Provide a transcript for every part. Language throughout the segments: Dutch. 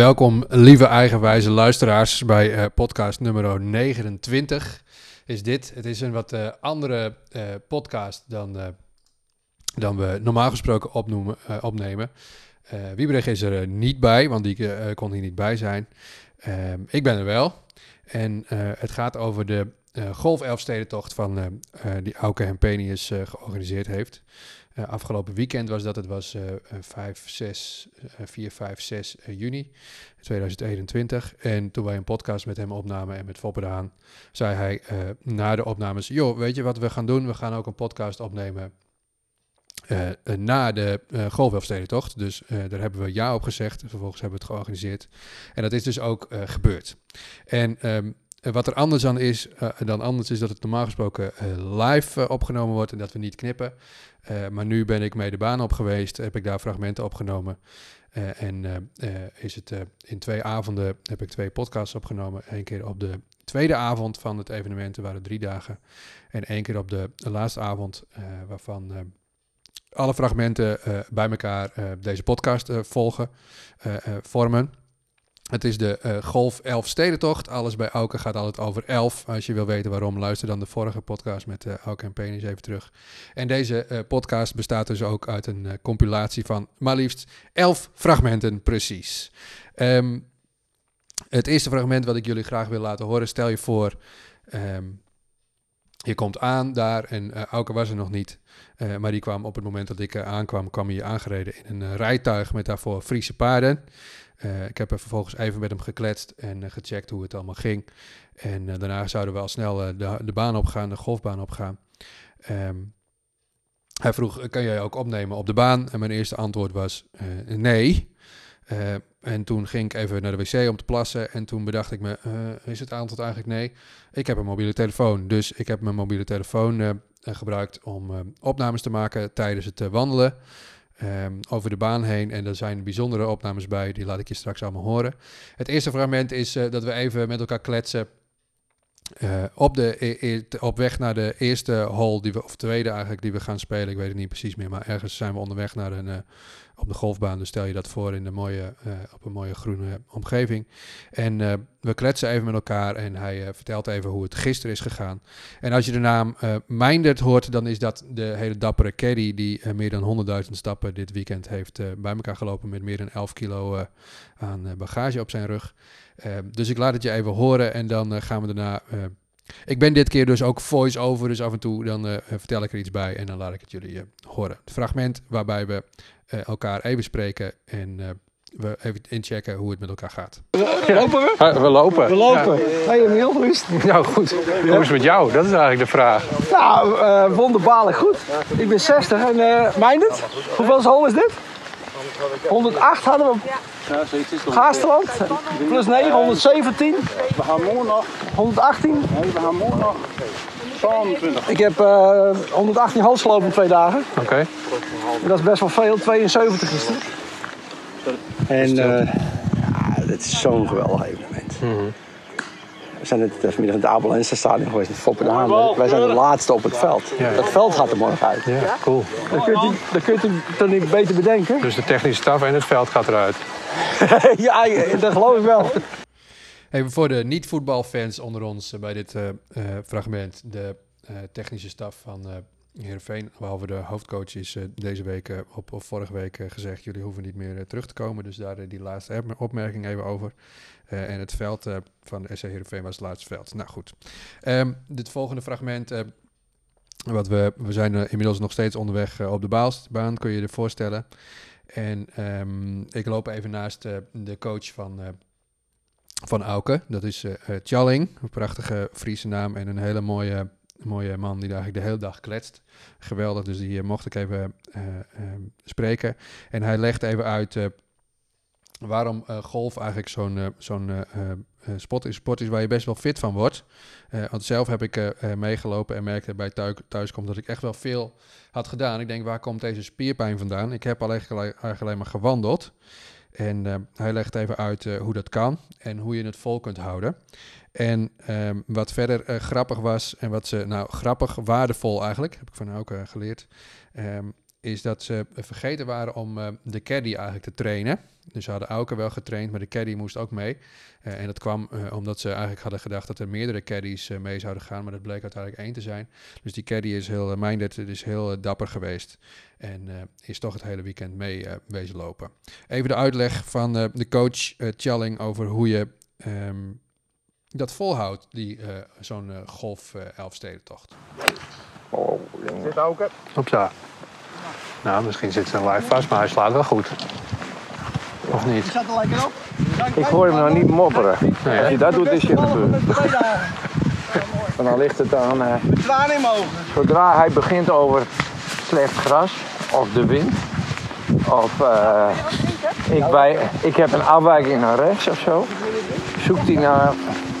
welkom, lieve eigenwijze luisteraars, bij uh, podcast nummer 29 is dit. Het is een wat uh, andere uh, podcast dan, dan we normaal gesproken opnoemen, opnemen. Wiebrig is er niet bij, want die kon hier niet bij zijn. Ehm, ik ben er wel. En het gaat over de Golf Elfstedentocht van die Auke Hempenius georganiseerd heeft. Uh, afgelopen weekend was dat, het was uh, 5, 6, 4, 5, 6 juni 2021. En toen wij een podcast met hem opnamen en met Foppe Daan, zei hij uh, na de opnames, joh, weet je wat we gaan doen? We gaan ook een podcast opnemen uh, na de uh. Dus daar hebben we ja op gezegd. Vervolgens hebben we het georganiseerd. En dat is dus ook gebeurd. En um, wat er anders dan is, dan anders is dat het normaal gesproken live opgenomen wordt en dat we niet knippen. Uh, maar nu ben ik mee de baan op geweest, heb ik daar fragmenten opgenomen. Uh, en uh, is het in twee avonden heb ik twee podcasts opgenomen. Eén keer op de tweede avond van het evenement, er waren drie dagen. En één keer op de, de laatste avond, waarvan alle fragmenten bij elkaar deze podcast volgen, vormen. Het is de uh, Golf 11 Stedentocht. Alles bij Auken gaat altijd over 11. Als je wil weten waarom, luister dan de vorige podcast met uh, Auken en Penis even terug. En deze uh, podcast bestaat dus ook uit een compilatie van maar liefst 11 fragmenten precies. Um, het eerste fragment wat ik jullie graag wil laten horen, stel je voor... Um, je komt aan daar en uh, Auke was er nog niet. Maar die kwam op het moment dat ik aankwam, kwam hij aangereden in een rijtuig met daarvoor Friese paarden. Uh, ik heb er vervolgens even met hem gekletst en uh, gecheckt hoe het allemaal ging. En uh, daarna zouden we al snel de, de, baan opgaan, de golfbaan opgaan. Um, hij vroeg, kan jij ook opnemen op de baan? En mijn eerste antwoord was nee. en toen ging ik even naar de wc om te plassen. En toen bedacht ik me, is het antwoord eigenlijk nee? Ik heb een mobiele telefoon. Dus ik heb mijn mobiele telefoon gebruikt om opnames te maken tijdens het wandelen. Um, over de baan heen. En er zijn bijzondere opnames bij, die laat ik je straks allemaal horen. Het eerste fragment is uh, dat we even met elkaar kletsen. Uh, op, de, op weg naar de eerste hole, die we, of tweede eigenlijk, die we gaan spelen. Ik weet het niet precies meer, maar ergens zijn we onderweg naar een, uh, op de golfbaan. Dus stel je dat voor in de mooie, uh, op een mooie groene omgeving. En we kletsen even met elkaar en hij vertelt even hoe het gisteren is gegaan. En als je de naam Meindert hoort, dan is dat de hele dappere caddy die meer dan 100.000 stappen dit weekend heeft bij elkaar gelopen met meer dan 11 kilo aan bagage op zijn rug. Dus ik laat het je even horen en dan gaan we daarna ik ben dit keer dus ook voice-over, dus af en toe dan uh, vertel ik er iets bij en dan laat ik het jullie uh, horen. Het fragment waarbij we uh, elkaar even spreken en we even inchecken hoe het met elkaar gaat. Lopen we? we lopen. We lopen. Ja. Hey Emiel, hoe is het? Nou goed, hoe is het met jou? Dat is eigenlijk de vraag. Nou, wonderbaarlijk goed. Ik ben 60 en uh, mijn het? Hoeveel hol is dit? 108 hadden we. Ja, Gaasterland. Plus 9, 117. We gaan morgen nog. 118. Nee, we gaan morgen nog. 22. Ik heb uh, 118 hals gelopen in twee dagen. Oké. Okay. Dat is best wel veel, 72 is het. En uh, ja, dit is zo'n geweldig evenement. Mm -hmm. We zijn net vanmiddag in het Abelense stadion geweest met Foppe de Haan. Wij zijn de laatste op het veld. Ja. Dat veld gaat er morgen uit. Ja, cool. Dat kun je, kun je toch niet beter bedenken? Dus de technische staf en het veld gaat eruit? ja, dat geloof ik wel. Even voor de niet-voetbalfans onder ons bij dit uh, fragment. De uh, technische staf van Heerenveen, behalve de hoofdcoach, is deze week op, of vorige week gezegd... jullie hoeven niet meer terug te komen. Dus daar die laatste opmerking even over. en het veld van SC Heerenveen was het laatste veld. Nou goed. Um, dit volgende fragment... wat we, we zijn inmiddels nog steeds onderweg op de baalbaan, kun je je voorstellen. En um, ik loop even naast de coach van van Auke. Dat is uh, Tjalling, een prachtige Friese naam en een hele mooie, mooie man die eigenlijk de hele dag kletst. Geweldig, dus die mocht ik even uh, spreken. En hij legt even uit waarom golf eigenlijk zo'n zo'n sport, is, sport is waar je best wel fit van wordt. want zelf heb ik meegelopen en merkte bij thuis, thuiskom dat ik echt wel veel had gedaan. Ik denk, waar komt deze spierpijn vandaan? Ik heb alleen, eigenlijk alleen maar gewandeld. En uh, hij legt even uit uh, hoe dat kan en hoe je het vol kunt houden. En um, wat verder uh, grappig was, en wat ze, nou grappig, waardevol eigenlijk, heb ik van ook geleerd. Um, is dat ze vergeten waren om eh, de caddy eigenlijk te trainen. Dus ze hadden Auken wel getraind, maar de caddy moest ook mee. Eh, en dat kwam eh, omdat ze eigenlijk hadden gedacht dat er meerdere caddies eh, mee zouden gaan, maar dat bleek uiteindelijk één te zijn. Dus die caddy is heel minded, is heel eh, dapper geweest en eh, is toch het hele weekend mee eh, wezen lopen. Even de uitleg van eh, de coach Challing over hoe je ehm, dat volhoudt, die, eh, zo'n golf eh elfstedentocht. Zit ook, hè? Hopsa. Nou, misschien zit ze live vast, maar hij slaat wel goed. Of niet? er lekker op. Ik hoor hem nog niet mopperen. Nee, Als je dat doet, is je dagen. En dan ligt het aan, eh, Met tranen in mijn ogen. zodra hij begint over slecht gras, of de wind, of eh, ik, bij, ik heb een afwijking naar rechts of zo, zoekt hij naar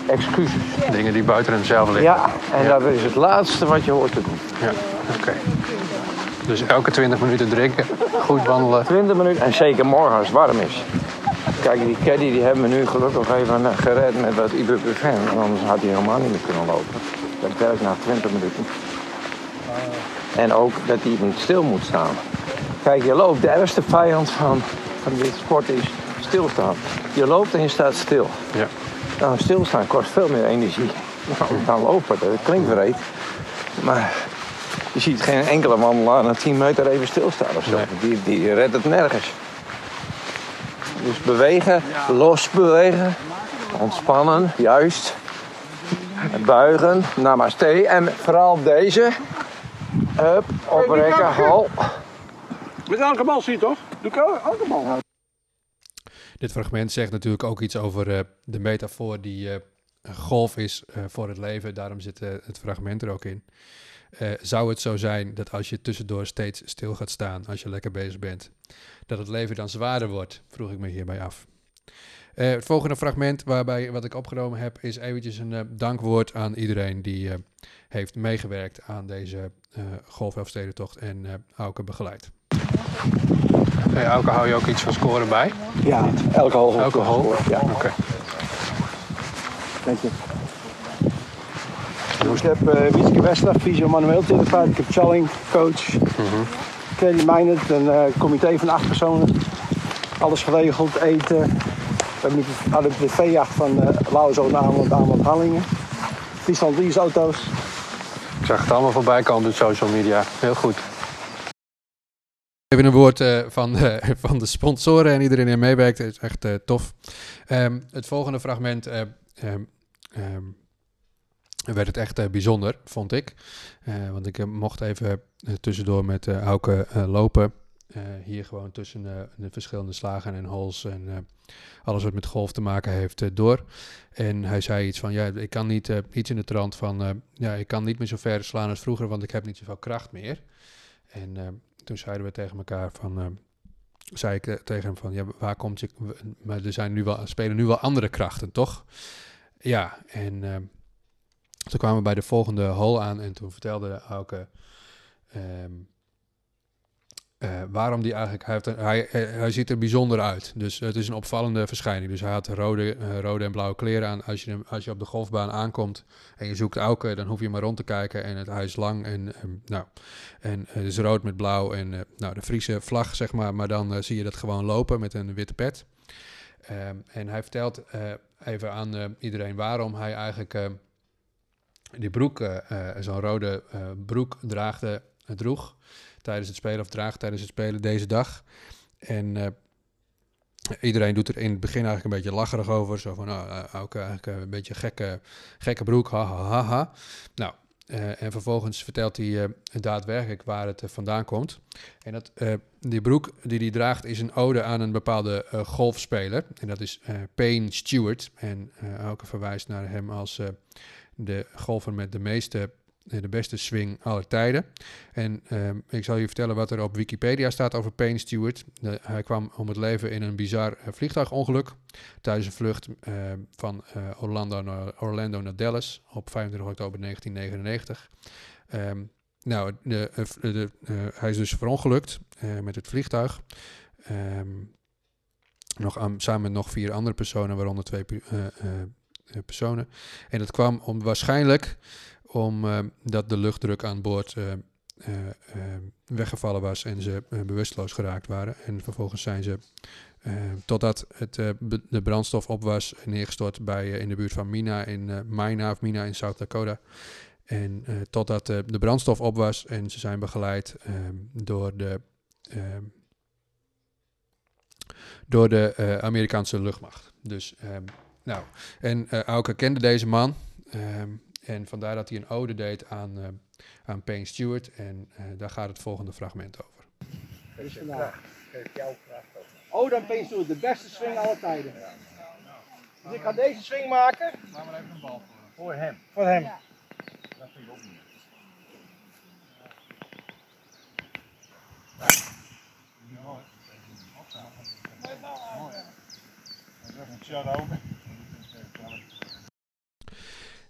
excuses. dingen die buiten hemzelf liggen. Ja, en dat is het laatste wat je hoort te doen. Ja, oké. Dus elke 20 minuten drinken, goed wandelen. 20 minuten, en zeker morgen als het warm is. Kijk, die caddy die hebben me nu gelukkig even gered met dat ibuprofen. Anders had hij helemaal niet meer kunnen lopen. Dat werkt na 20 minuten. En ook dat hij niet stil moet staan. Kijk, je loopt, de ergste vijand van, van dit sport is stilstaan. Je loopt en je staat stil. Ja. Nou, stilstaan kost veel meer energie dan, dan lopen. Dat klinkt breed. Maar je ziet geen enkele wandelaar na 10 meter even stilstaan of zo. Nee. Die, die redt het nergens. Dus bewegen, los bewegen, ontspannen, juist. Buigen, namaste. En vooral deze. Up, oprekken, hal. Met elke bal zie je toch? Doe ik el- elke bal. Dit fragment zegt natuurlijk ook iets over eh, de metafoor die eh, een golf is eh, voor het leven. Daarom zit het fragment er ook in. Eh, zou het zo zijn dat als je tussendoor steeds stil gaat staan, als je lekker bezig bent, dat het leven dan zwaarder wordt? Vroeg ik me hierbij af. Eh, het volgende fragment waarbij wat ik opgenomen heb, is eventjes een eh, dankwoord aan iedereen die eh, heeft meegewerkt aan deze eh golfelfstedentocht en eh Auke begeleid. Hey, Auke, hou je ook iets van scoren bij? Ja, elke hoog. Elke hol? Ja, Oké. dank je. Ik heb uh, Wietske Wester, fysio-manueel therapeut. Ik heb Challing, coach. Kelly Meinert, een eh, comité van acht personen. Alles geregeld, eten. We hebben nu hadden de veejacht van uh, Lauwerzoon, Ameland, Ameland, Hallingen. Friesland leaseauto's. Ik zag het allemaal voorbij komen op social media. Heel goed. Even een woord eh, van, de, van de sponsoren en iedereen die er meewerkt. Het is echt eh, tof. Ehm, het volgende fragment eh, ehm, ehm, werd het echt eh, bijzonder, vond ik. Eh, want ik eh, mocht even eh, tussendoor met eh Auke eh, lopen. Eh, hier gewoon tussen eh, de verschillende slagen en holes en eh, alles wat met golf te maken heeft door. En hij zei iets van, ja, ik kan niet, iets in de trant van, ja, ik kan niet meer zo ver slaan als vroeger, want ik heb niet zoveel kracht meer. En toen zeiden we tegen elkaar van, zei ik tegen hem van, ja, waar komt je, maar er zijn nu wel, spelen nu wel andere krachten, toch? Ja, en toen kwamen we bij de volgende hole aan en toen vertelde Auke ehm, eh, waarom die eigenlijk, hij, heeft hij, hij, hij ziet er bijzonder uit. Dus het is een opvallende verschijning. Dus hij had rode, eh, rode en blauwe kleren aan. Als je, hem, als je op de golfbaan aankomt en je zoekt Auke, dan hoef je maar rond te kijken en het, is lang en nou, en het is rood met blauw en eh, nou, de Friese vlag, zeg maar. Maar dan eh, zie je dat gewoon lopen met een witte pet. Ehm, en hij vertelt eh, even aan eh, iedereen waarom hij eigenlijk eh, die broek, eh, eh, zo'n rode eh, broek draagde, eh, droeg tijdens het spelen of draagt tijdens het spelen deze dag. En eh, iedereen doet er in het begin eigenlijk een beetje lacherig over. Zo van, nou, ook eigenlijk een beetje gekke, gekke broek, ha. Nou, eh, en vervolgens vertelt hij daadwerkelijk waar het vandaan komt. En dat, die broek die hij draagt is een ode aan een bepaalde golfspeler. En dat is Payne Stewart. En Auke verwijst naar hem als de golfer met de meeste, de beste swing aller tijden. En ehm, ik zal je vertellen wat er op Wikipedia staat over Payne Stewart. Hij kwam om het leven in een bizar eh, vliegtuigongeluk tijdens een vlucht eh, van eh, Orlando, naar, Orlando naar Dallas op 25 oktober 1999. Ehm, nou, de, eh, de, hij is dus verongelukt met het vliegtuig. Ehm, nog samen met nog vier andere personen, waaronder twee personen. En dat kwam om waarschijnlijk omdat de luchtdruk aan boord eh, weggevallen was en ze bewusteloos geraakt waren. En vervolgens zijn ze, totdat het, de brandstof op was, neergestort bij, in de buurt van Mina in Mina of Mina in South Dakota. En totdat de brandstof op was en ze zijn begeleid ehm, door de ehm, door de uh, Amerikaanse luchtmacht. Dus, um, nou, en uh, Auke kende deze man. Um, en vandaar dat hij een ode deed aan, uh, aan Payne Stewart. En daar gaat het volgende fragment over. Dat is vandaag. jouw vraag Ode aan Payne Stewart, de beste swing aller tijden. Dus ik ga deze swing maken. Laat maar even een bal voor. Voor hem. Voor hem. Ja. Dat vind ik ook niet.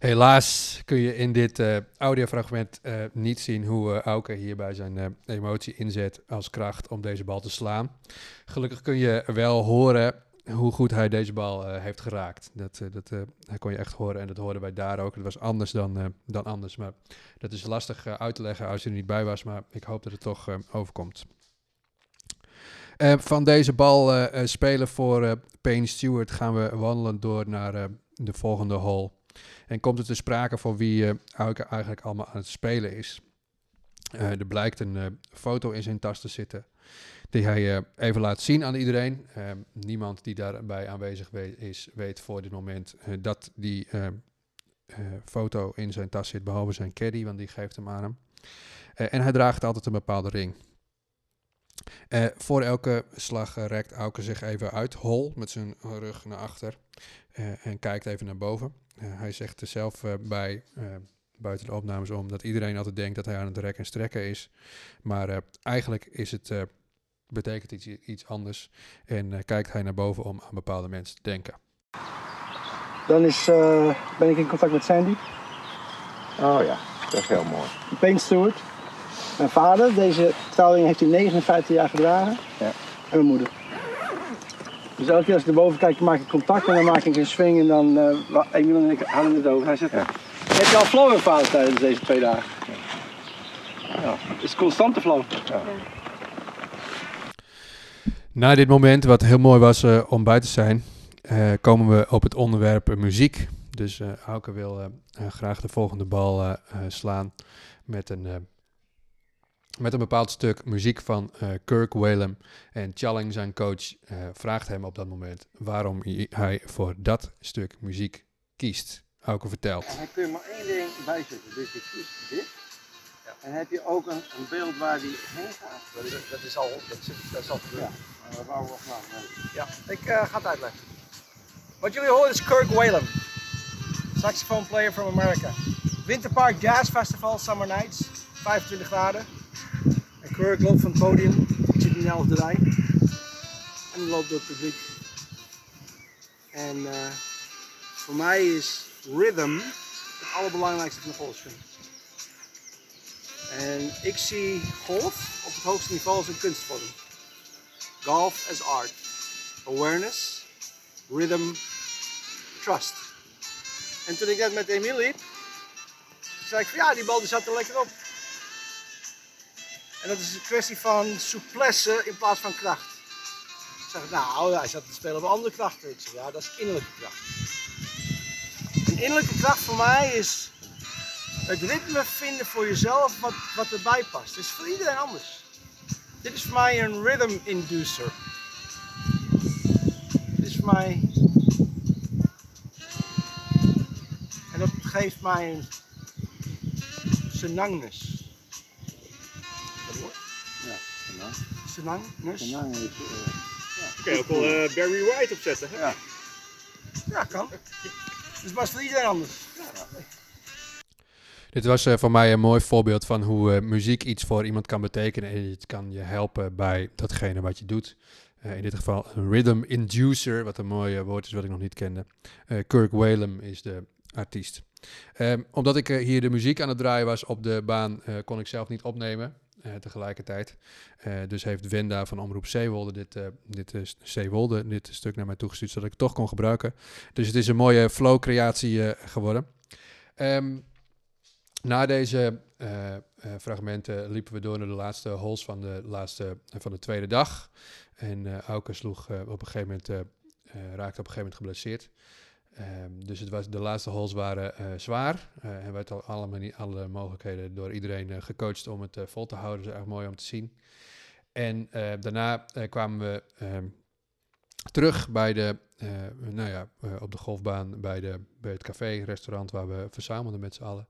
Helaas kun je in dit uh, audiofragment uh, niet zien hoe uh, Auke hierbij zijn emotie inzet als kracht om deze bal te slaan. Gelukkig kun je wel horen hoe goed hij deze bal heeft geraakt. Dat, dat kon je echt horen en dat hoorden wij daar ook. Het was anders dan, dan anders, maar dat is lastig uit te leggen als je er niet bij was. Maar ik hoop dat het toch overkomt. Van deze bal spelen voor Payne Stewart gaan we wandelen door naar de volgende hole. En komt het te sprake voor wie eigenlijk allemaal aan het spelen is. er blijkt een foto in zijn tas te zitten die hij even laat zien aan iedereen. niemand die daarbij aanwezig is, weet voor dit moment dat die foto in zijn tas zit, behalve zijn caddy, want die geeft hem aan hem. en hij draagt altijd een bepaalde ring. Uh, voor elke slag uh, rekt Auke zich even uit, hol, met zijn rug naar achter. Uh, en kijkt even naar boven. hij zegt er zelf bij, buiten de opnames om, dat iedereen altijd denkt dat hij aan het rekken en strekken is. Maar eigenlijk is het, betekent iets, iets anders. En kijkt hij naar boven om aan bepaalde mensen te denken. Dan is, ben ik in contact met Sandy. Oh ja, dat is heel mooi. Payne Stewart. Mijn vader, deze trouwring heeft hij 59 jaar gedragen. Ja. En mijn moeder. Dus elke keer als ik erboven kijk, maak ik contact en dan maak ik een swing en dan... Uh, Emil en ik hadden het over. Hij zegt, ja. heb je al flow ervaren tijdens deze twee dagen? Ja. Het is constante flow. Ja. Na dit moment, wat heel mooi was uh, om bij te zijn, uh, komen we op het onderwerp muziek. Dus uh, Hauke wil graag de volgende bal slaan met een met een bepaald stuk muziek van uh, Kirk Whalem. En Challing, zijn coach, uh, vraagt hem op dat moment waarom hij voor dat stuk muziek kiest. Auke vertelt. En hij kun je maar één ding bijzetten. Dus je kiest dit. Ja. En heb je ook een, een beeld waar die heen gaat? Dat is, dat is al, dat is, dat is al Ja, dat wou we graag Ja, ik uh, ga het uitleggen. Wat jullie horen is Kirk Whalem. Saxophone player from America. Winterpark Jazz Festival, Summer Nights. 25 graden. Kirk loopt van het podium. Ik zit in de elfde rij. En loopt door het publiek. En uh, voor mij is rhythm het allerbelangrijkste van de. En ik zie golf op het hoogste niveau als een kunstvorm. Golf as art. Awareness, rhythm, trust. En toen ik net met Emil liep, zei ik van ja, die bal die zat er lekker op. En dat is een kwestie van souplesse in plaats van kracht. Ik zeg, nou, hij zat te spelen op andere krachten. Ja, dat is innerlijke kracht. En innerlijke kracht voor mij is het ritme vinden voor jezelf wat, wat erbij past. Het is voor iedereen anders. Dit is voor mij een rhythm inducer. Dit is voor mij. En dat geeft mij een senangness. Senang, Nus. Senang is... Uh, ja. Kun je ook wel uh, Barry White opzetten, hè? Ja. Ja, kan. Dus was voor iedereen anders. Ja. Dit was uh, voor mij een mooi voorbeeld van hoe uh, muziek iets voor iemand kan betekenen. En het kan je helpen bij datgene wat je doet. Uh, in dit geval een rhythm inducer, wat een mooi woord is wat ik nog niet kende. Kirk Whalem is de artiest. Um, omdat ik hier de muziek aan het draaien was op de baan, kon ik zelf niet opnemen. Uh, tegelijkertijd. Uh, dus heeft Wenda van Omroep Zeewolde dit, uh, dit, Zeewolde dit stuk naar mij toegestuurd, zodat ik het toch kon gebruiken. Dus het is een mooie flow-creatie geworden. Um, na deze eh, eh, fragmenten liepen we door naar de laatste holes van de, laatste, van de tweede dag. En Auke sloeg op een gegeven moment, raakte op een gegeven moment geblesseerd. Ehm, dus het was, de laatste holes waren zwaar. en werd al alle, alle mogelijkheden door iedereen gecoacht om het vol te houden. Dat is erg mooi om te zien. En daarna kwamen we ehm, terug bij de, nou ja, op de golfbaan bij, de, bij het café, restaurant waar we verzamelden met z'n allen.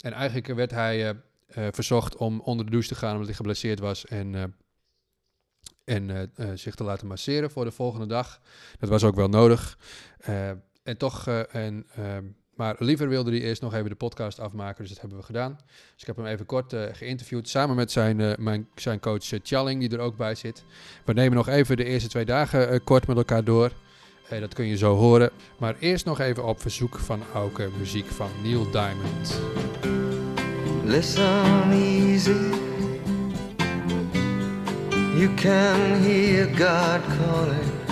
En eigenlijk werd hij uh, verzocht om onder de douche te gaan omdat hij geblesseerd was en, uh, en zich te laten masseren voor de volgende dag. Dat was ook wel nodig. En toch, en, maar liever wilde hij eerst nog even de podcast afmaken, dus dat hebben we gedaan. Dus ik heb hem even kort geïnterviewd, samen met zijn, mijn, zijn coach Challing, die er ook bij zit. We nemen nog even de eerste twee dagen kort met elkaar door. Dat kun je zo horen. Maar eerst nog even op verzoek van Auke muziek van Neil Diamond. Listen easy. You can hear God calling.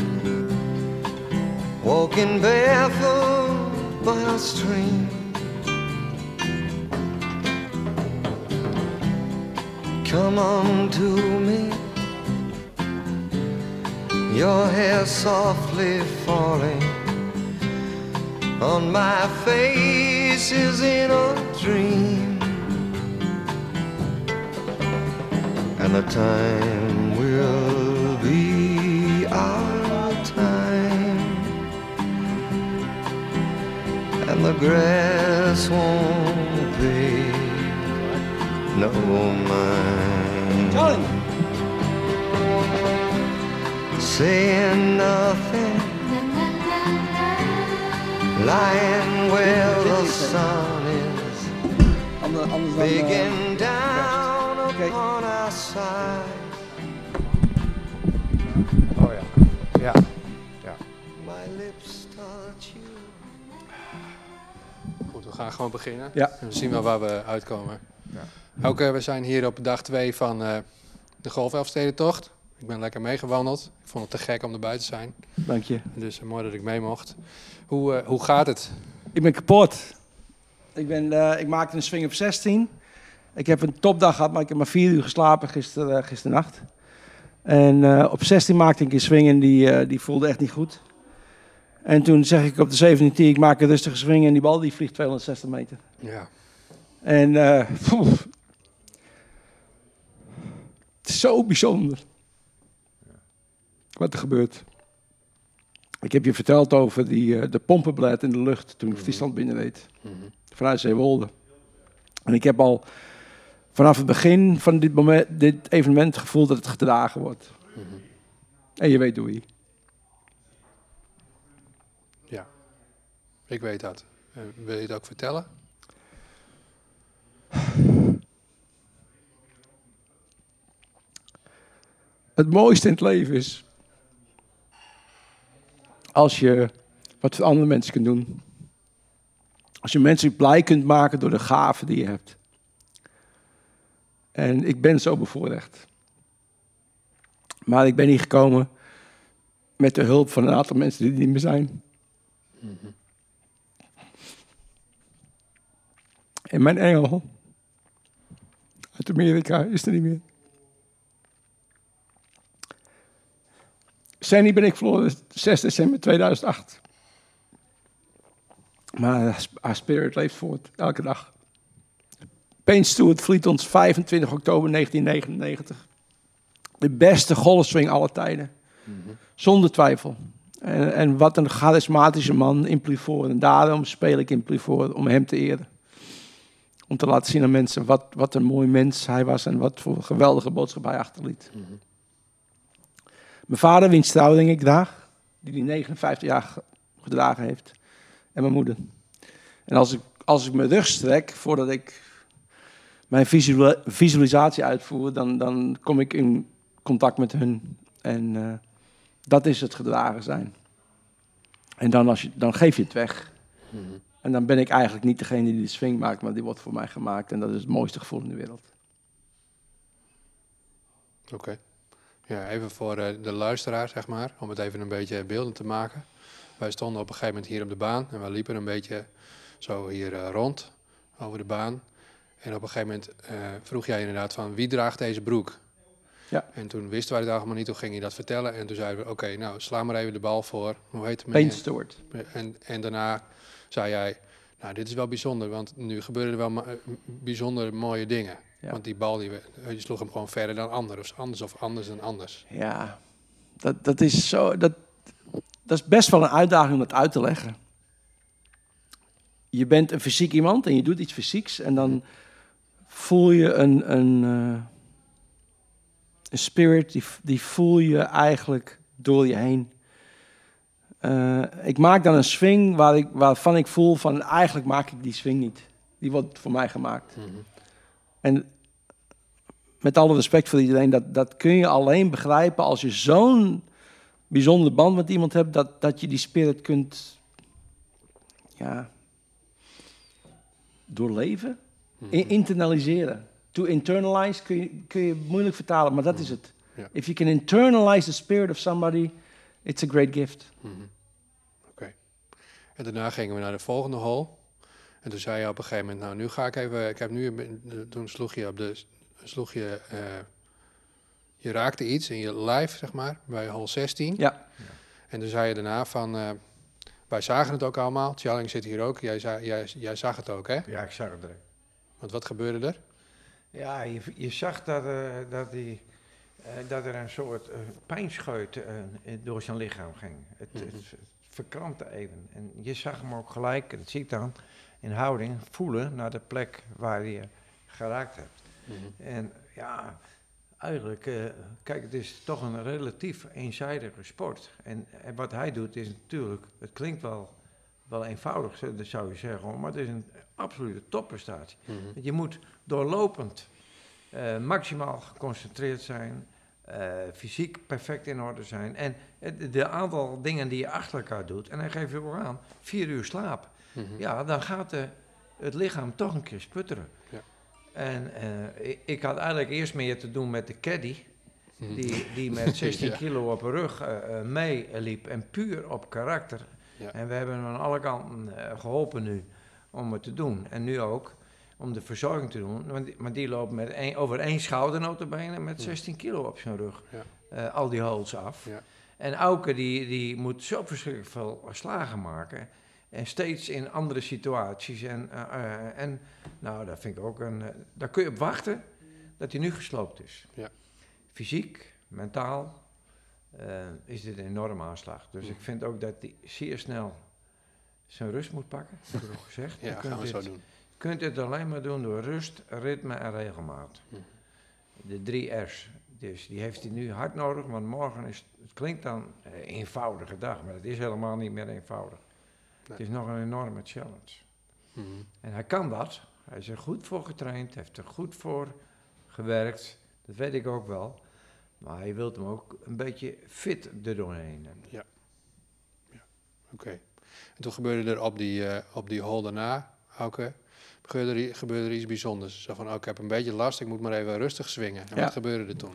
Walking barefoot by a stream. Come on to me your hair softly falling on my face is in a dream and the time and the grass won't be no mind Charlie saying nothing, lying where the sun is, begging down upon our side. Oh yeah, yeah, yeah. My lips touch you. We gaan gewoon beginnen. Ja. En we zien wel waar we uitkomen. Ja. Ook, uh, we zijn hier op dag 2 van uh, de Golfelfstedentocht. Ik ben lekker meegewandeld. Ik vond het te gek om erbij te zijn. Dank je. Dus mooi dat ik mee mocht. Hoe, uh, hoe gaat het? Ik ben kapot. Ik, ben, uh, ik maakte een swing op 16. Ik heb een topdag gehad, maar ik heb maar vier uur geslapen gister, uh, gisternacht. En op 16 maakte ik een swing en die, die voelde echt niet goed. En toen zeg ik op de 17 ik maak een rustige swing en die bal die vliegt 260 meter. Ja. En het is zo bijzonder wat er gebeurt. Ik heb je verteld over die, uh, de pompenblad in de lucht toen ik Friesland binnenreed. Mm -hmm. Vanuit Zeewolde. En ik heb al vanaf het begin van dit, moment, dit evenement gevoeld dat het gedragen wordt. Mm -hmm. En je weet hoe je. Ik weet dat. Uh, wil je het ook vertellen? Het mooiste in het leven is als je wat voor andere mensen kunt doen. Als je mensen blij kunt maken door de gaven die je hebt. En ik ben zo bevoorrecht. Maar ik ben hier gekomen met de hulp van een aantal mensen die er niet meer zijn. En mijn engel uit Amerika is er niet meer. Sandy ben ik verloren 6 december 2008. Maar haar spirit leeft voort, elke dag. Payne Stewart vliet ons 25 oktober 1999. De beste golfswing aller tijden. Zonder twijfel. En, en, wat een charismatische man in Plivoort. En daarom speel ik in Plivoort, om hem te eren. Om te laten zien aan mensen wat, wat een mooi mens hij was en wat voor geweldige boodschap hij achterliet. Mijn vader, wiens trouwding ik draag, die die 59 jaar gedragen heeft. En mijn moeder. En als ik, als ik mijn rug strek voordat ik mijn visualisatie uitvoer, dan, dan kom ik in contact met hun. En uh, dat is het gedragen zijn. En dan, als je, dan geef je het weg. Mm. En dan ben ik eigenlijk niet degene die de swing maakt, maar die wordt voor mij gemaakt. En dat is het mooiste gevoel in de wereld. Oké. Okay. Ja, even voor uh, de luisteraar, zeg maar, om het even een beetje beeldend te maken. Wij stonden op een gegeven moment hier op de baan en wij liepen een beetje zo hier uh, rond over de baan. En op een gegeven moment eh, vroeg jij inderdaad van wie draagt deze broek? Ja. En toen wisten wij het allemaal niet, toen ging je dat vertellen. En toen zeiden we, oké, nou sla maar even de bal voor. Hoe heet het? Paint Stewart. En, en daarna zei jij, nou dit is wel bijzonder, want nu gebeuren er wel ma- eh, bijzondere mooie dingen. Ja. Want die bal, die je sloeg hem gewoon verder dan anders, of anders of anders dan anders. Ja, dat, dat is zo. Dat, dat is best wel een uitdaging om dat uit te leggen. Je bent een fysiek iemand en je doet iets fysieks en dan voel je een, een, eh, een spirit, die, die voel je eigenlijk door je heen. Eh, ik maak dan een swing waar ik, waarvan ik voel van eigenlijk maak ik die swing niet. Die wordt voor mij gemaakt. En met alle respect voor iedereen, dat, dat kun je alleen begrijpen als je zo'n bijzondere band met iemand hebt, dat, dat je die spirit kunt ja, doorleven, I- internaliseren. To internalize kun je, kun je moeilijk vertalen, maar dat is het. If you can internalize the spirit of somebody, it's a great gift. Oké. En daarna gingen we naar de volgende hole. En toen zei je op een gegeven moment, nou nu ga ik even, ik heb nu, toen sloeg je op de, sloeg je, eh, je raakte iets in je lijf, zeg maar, bij hole 16. Ja, En toen zei je daarna van, eh, wij zagen het ook allemaal, Tjalling zit hier ook, jij, za- jij, jij zag het ook hè? Ja, ik zag het direct. Want wat gebeurde er? Ja, je, je zag dat, eh, dat, die, dat er een soort eh, pijnscheut eh, door zijn lichaam ging. Het, het, het verkrampte even. En je zag hem ook gelijk, dat zie ik dan, in houding voelen naar de plek waar je geraakt hebt. En ja, eigenlijk, eh, kijk, het is toch een relatief eenzijdige sport. En, en wat hij doet is natuurlijk, het klinkt wel, wel eenvoudig, dat zou je zeggen, maar het is een absolute topprestatie. Want Je moet doorlopend eh, maximaal geconcentreerd zijn, eh, fysiek perfect in orde zijn. En het- de aantal dingen die je achter elkaar doet, en hij geeft je ook aan, vier uur slaap. Ja, dan gaat de, het lichaam toch een keer sputteren. Ja. En eh, ik, ik had eigenlijk eerst meer te doen met de caddy. Die, die met 16 Ja. kilo op rug eh, eh, meeliep en puur op karakter. Ja. En we hebben hem aan alle kanten eh, geholpen nu om het te doen. En nu ook om de verzorging te doen. Die, maar die loopt met over één schouder notabene met 16 kilo op zijn rug. Ja. Eh, al die holes af. Ja. En Auke die, die moet zo verschrikkelijk veel slagen maken. En steeds in andere situaties. En, eh, eh, en nou, dat vind ik ook een... daar kun je op wachten dat hij nu gesloopt is. Ja. Fysiek, mentaal is dit een enorme aanslag. Dus ik vind ook dat hij zeer snel zijn rust moet pakken. Dat heb ik ook gezegd. Ja, Je gaan we zo doen. Je kunt het alleen maar doen door rust, ritme en regelmaat. De drie R's. Dus die heeft hij nu hard nodig, want morgen is het klinkt dan een eenvoudige dag, maar het is helemaal niet meer eenvoudig. Het is nog een enorme challenge. Mhm. En hij kan dat. Hij is er goed voor getraind, heeft er goed voor gewerkt. Dat weet ik ook wel. Maar hij wil hem ook een beetje fit erdoorheen. hebben. Oké. En toen gebeurde er op die, eh, op die hole daarna, Auke, gebeurde er, gebeurde er iets bijzonders. Zo van, oh, ik heb een beetje last, ik moet maar even rustig swingen. En Ja. wat gebeurde er toen?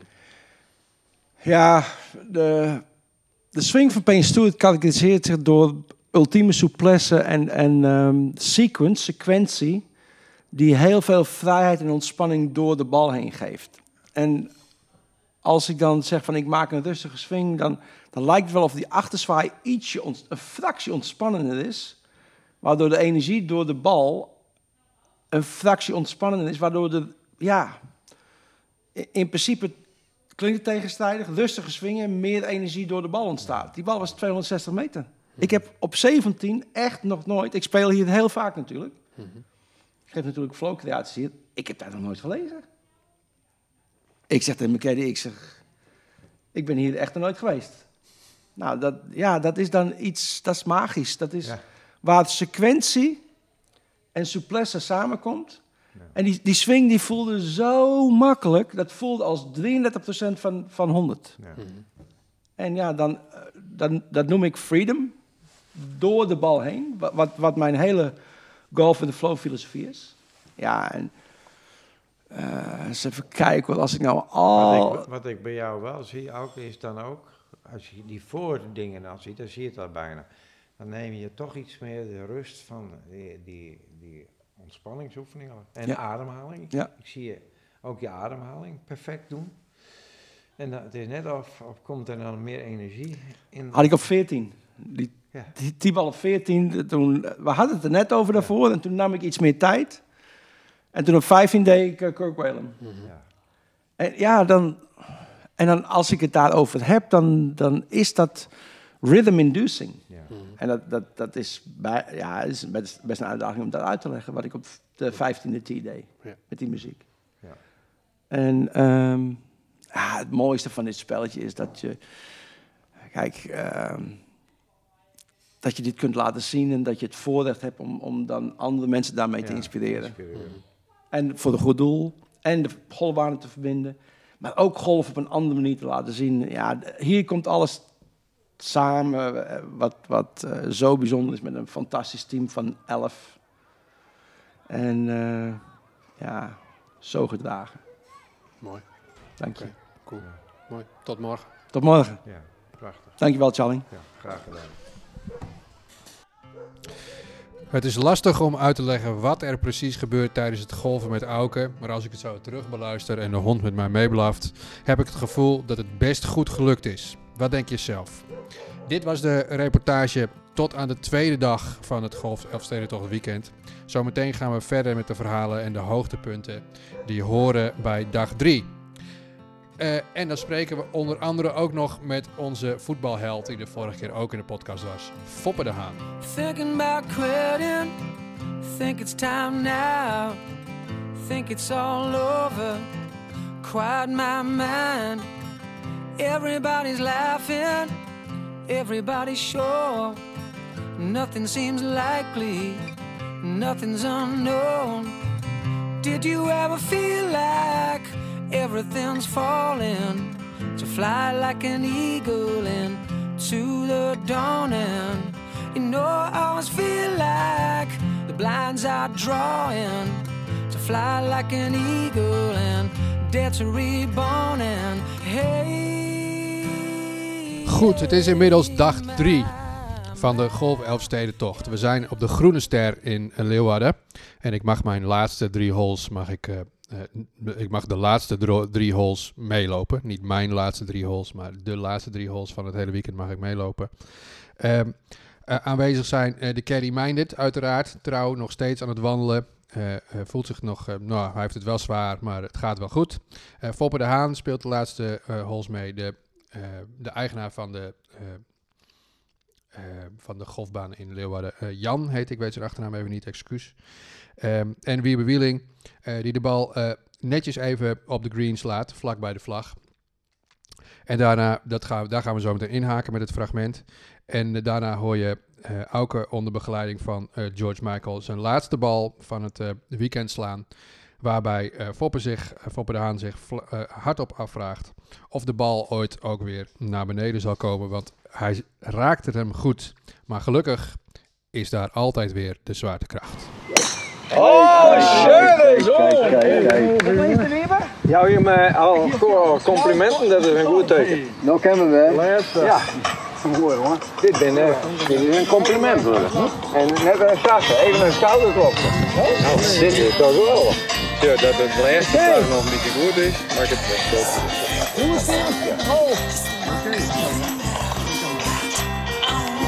Ja, de, de swing van Payne Stewart karakteriseert zich door ultieme souplesse en, en ehm, sequence, sequentie, die heel veel vrijheid en ontspanning door de bal heen geeft. En als ik dan zeg van ik maak een rustige swing, dan, dan lijkt het wel of die achterzwaai ietsje, ont- een fractie ontspannender is, waardoor de energie door de bal een fractie ontspannender is, waardoor de, ja, in in principe klinkt het tegenstrijdig, rustige swingen, meer energie door de bal ontstaat. Die bal was 260 meter. Ik heb op 17 echt nog nooit, ik speel hier heel vaak natuurlijk. Ik geef natuurlijk flow-creaties hier. Ik heb daar nog nooit gelegen. Ik zeg tegen mijn ik zeg, ik ben hier echt nog nooit geweest. Nou, dat, ja, dat is dan iets, dat is magisch. Dat is Ja. waar sequentie en souplesse samenkomt. En die, die swing die voelde zo makkelijk. Dat voelde als 33% van, van 100. Ja. En ja, dan, eh, dan, dat noem ik freedom. Door de bal heen. Wat, wat, wat mijn hele golf in de flow filosofie is. Ja, en eh, eens even kijken. Als ik nou Wat, al... ik, wat ik bij jou wel zie, ook, is dan ook, als je die voordingen dan ziet, dan zie je het al bijna. Dan neem je toch iets meer de rust van die, die, die ontspanningsoefeningen. En Ja. ademhaling. Ja. Ik zie je ook je ademhaling perfect doen. En dat, het is net of, of komt er dan meer energie in. Had ik op 14. Die, Ja. die op 14. Toen, we hadden het er net over daarvoor. En toen nam ik iets meer tijd. En toen op 15 deed ik uh, Kirk Whalen. Ja. En ja, dan, en dan als ik het daarover heb, dan, dan is dat rhythm inducing. Ja. En dat, dat, dat is, bij, ja, is best, best een uitdaging om dat uit te leggen, wat ik op de 15e tee deed Ja. met die muziek. Ja. En ehm, ja, het mooiste van dit spelletje is dat je, kijk, ehm, dat je dit kunt laten zien en dat je het voorrecht hebt om, om dan andere mensen daarmee te inspireren. inspireren. En voor een goed doel. En de golfbanen te verbinden. Maar ook golf op een andere manier te laten zien. Ja, hier komt alles samen. eh, Wat, wat eh, zo bijzonder is met een fantastisch team van elf. En eh, ja, zo gedragen. Mooi. Dank je. Cool. Mooi. Tot morgen. Tot morgen. Ja, prachtig. Dankjewel, Charlie. Ja, graag gedaan. Het is lastig om uit te leggen wat er precies gebeurt tijdens het golven met Auke. Maar als ik het zo terug beluister en de hond met mij meeblaft, heb ik het gevoel dat het best goed gelukt is. Wat denk je zelf? Dit was de reportage tot aan de tweede dag van het Golf Elfstedentocht weekend. Zometeen gaan we verder met de verhalen en de hoogtepunten die horen bij dag 3. en dan spreken we onder andere ook nog met onze voetbalheld die de vorige keer ook in de podcast was, Foppe de Haan. Think it's time now. Think it's all over. My. Everybody's laughing. Everybody's sure. Nothing seems likely. Nothing's unknown. Did you ever feel like everything's falling? To fly like an eagle into the dawning. You know, I always feel like the blinds are drawing to fly like an eagle and dare to reborn and hey. Goed, het is inmiddels dag 3 van de Golf Elfstedentocht. We zijn op de Groene Ster in Leeuwarden. En ik mag mijn laatste drie holes, mag ik, eh, eh, ik mag de laatste drie holes meelopen. Niet mijn laatste drie holes, maar de laatste drie holes van het hele weekend mag ik meelopen. Ehm, eh, aanwezig zijn de Caddy Minded, uiteraard. Trouw, nog steeds aan het wandelen. Voelt zich nog, nou, hij heeft het wel zwaar, maar het gaat wel goed. Eh Foppe de Haan speelt de laatste holes mee. De, de eigenaar van de, eh, eh, van de golfbaan in Leeuwarden. Eh, Jan heet, ik weet zijn achternaam even niet, excuus. Ehm, en Wiebe Wieling, eh, die de bal eh, netjes even op de green slaat, vlak bij de vlag. En daarna, dat gaan, daar gaan we zo meteen inhaken met het fragment. En eh, daarna hoor je eh Auke onder begeleiding van eh, George Michael zijn laatste bal van het eh, weekend slaan. Waarbij eh, Foppe, zich, eh, Foppe de Haan zich vla- eh, hardop afvraagt of de bal ooit ook weer naar beneden zal komen. Want hij raakt het hem goed. Maar gelukkig is daar altijd weer de zwaartekracht. Jou je me al gewoon complimenten, dat is een goed teken. Nou kennen we. Ja. Mooi hoor. Dit, ben, eh, dit is een compliment hoor. En net een zachte, even een schouder kloppen. Nou, dit is toch wel. Ja, dat het laatste hey. nog een beetje goed is, maar ik het best wel.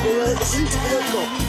Ja, hij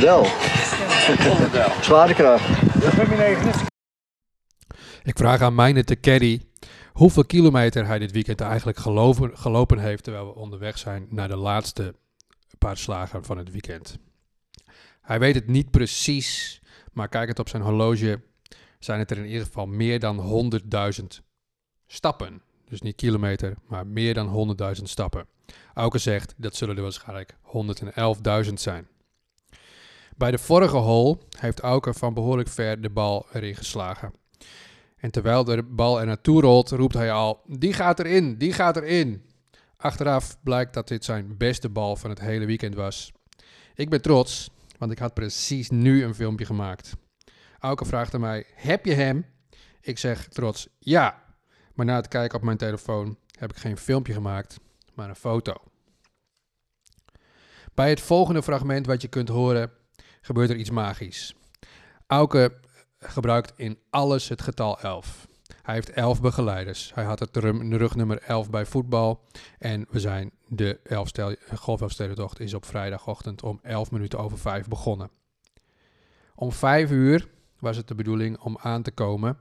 wel. Zwaartekracht. Ik vraag aan Mijne te caddy hoeveel kilometer hij dit weekend eigenlijk gelopen, gelopen heeft terwijl we onderweg zijn naar de laatste paar slagen van het weekend. Hij weet het niet precies, maar kijk het op zijn horloge. zijn het er in ieder geval meer dan 100.000 stappen. Dus niet kilometer, maar meer dan 100.000 stappen. Auke zegt dat zullen er waarschijnlijk 111.000 zijn. Bij de vorige hole heeft Auke van behoorlijk ver de bal erin geslagen. En terwijl de bal er naartoe rolt, roept hij al: Die gaat erin, die gaat erin. Achteraf blijkt dat dit zijn beste bal van het hele weekend was. Ik ben trots, want ik had precies nu een filmpje gemaakt. Auke vraagt aan mij: Heb je hem? Ik zeg trots ja. Maar na het kijken op mijn telefoon heb ik geen filmpje gemaakt, maar een foto. Bij het volgende fragment wat je kunt horen, gebeurt er iets magisch. Auke gebruikt in alles het getal 11. Hij heeft 11 begeleiders. Hij had het rugnummer 11 bij voetbal. En we zijn de 11 stel- golfelfstedentocht is op vrijdagochtend om 11 minuten over 5 begonnen. Om 5 uur was het de bedoeling om aan te komen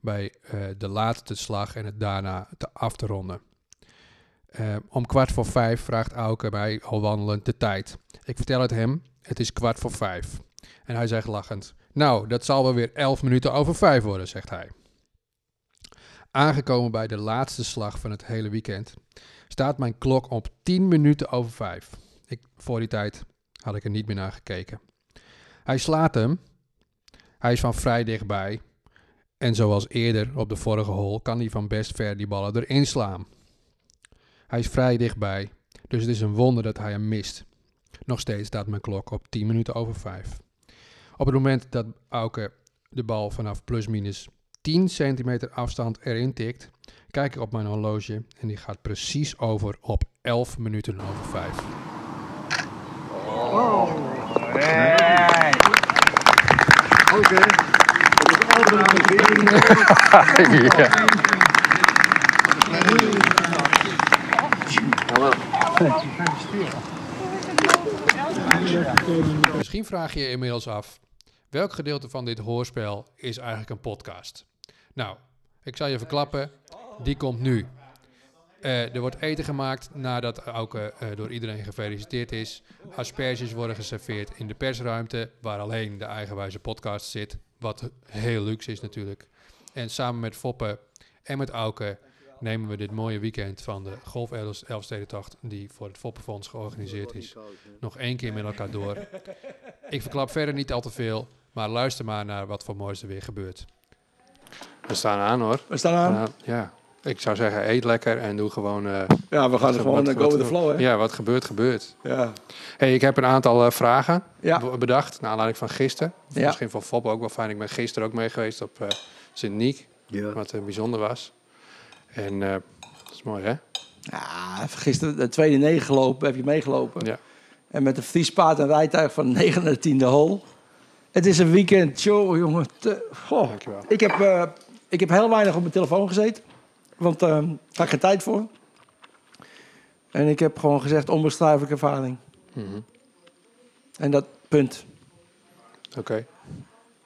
bij eh, de laatste slag en het daarna te af te ronden. Eh, om kwart voor vijf vraagt Auke mij al wandelend de tijd. Ik vertel het hem, het is kwart voor vijf. En hij zegt lachend, nou, dat zal wel weer elf minuten over vijf worden, zegt hij. Aangekomen bij de laatste slag van het hele weekend, staat mijn klok op 10 minuten over vijf. Ik, voor die tijd had ik er niet meer naar gekeken. Hij slaat hem. Hij is van vrij dichtbij. En zoals eerder op de vorige hole kan hij van best ver die ballen erin slaan. Hij is vrij dichtbij, dus het is een wonder dat hij hem mist. Nog steeds staat mijn klok op 10 minuten over 5. Op het moment dat Auke de bal vanaf plus-minus 10 centimeter afstand erin tikt, kijk ik op mijn horloge en die gaat precies over op 11 minuten over 5. ja. Misschien vraag je je inmiddels af, welk gedeelte van dit hoorspel is eigenlijk een podcast? Nou, ik zal je verklappen, die komt nu. Eh, er wordt eten gemaakt nadat Auke eh, door iedereen gefeliciteerd is. Asperges worden geserveerd in de persruimte, waar alleen de eigenwijze podcast zit. Wat heel luxe is natuurlijk. En samen met Foppe en met Auke nemen we dit mooie weekend van de Golf Els- Elfstedentocht, die voor het Foppenfonds georganiseerd is, nog één keer met elkaar door. Ik verklap verder niet al te veel, maar luister maar naar wat voor moois er weer gebeurt. We staan aan hoor. We staan aan. Nou, ja, ik zou zeggen, eet lekker en doe gewoon. eh, Ja, we gaan er gewoon wat- eh, go with the flow, hè? Ja, wat gebeurt, gebeurt. Ja. Hey, ik heb een aantal eh, vragen Ja. bedacht, naar aanleiding van gisteren. Ja. Misschien voor Fop ook wel fijn. Ik ben gisteren ook mee geweest op eh Sint-Niek, Ja. wat eh, bijzonder was. En eh, dat is mooi, hè? Ja, gisteren de tweede negen gelopen, heb je meegelopen. Ja. En met een vriespaard en rijtuig van de 9 naar de tiende hole. Het is een weekend, show, jongen. Te, goh. Dankjewel. Ik heb, eh, ik heb heel weinig op mijn telefoon gezeten. Want eh, daar had ik geen tijd voor. En ik heb gewoon gezegd, onbeschrijfelijke ervaring. Mhm. En dat punt. Oké.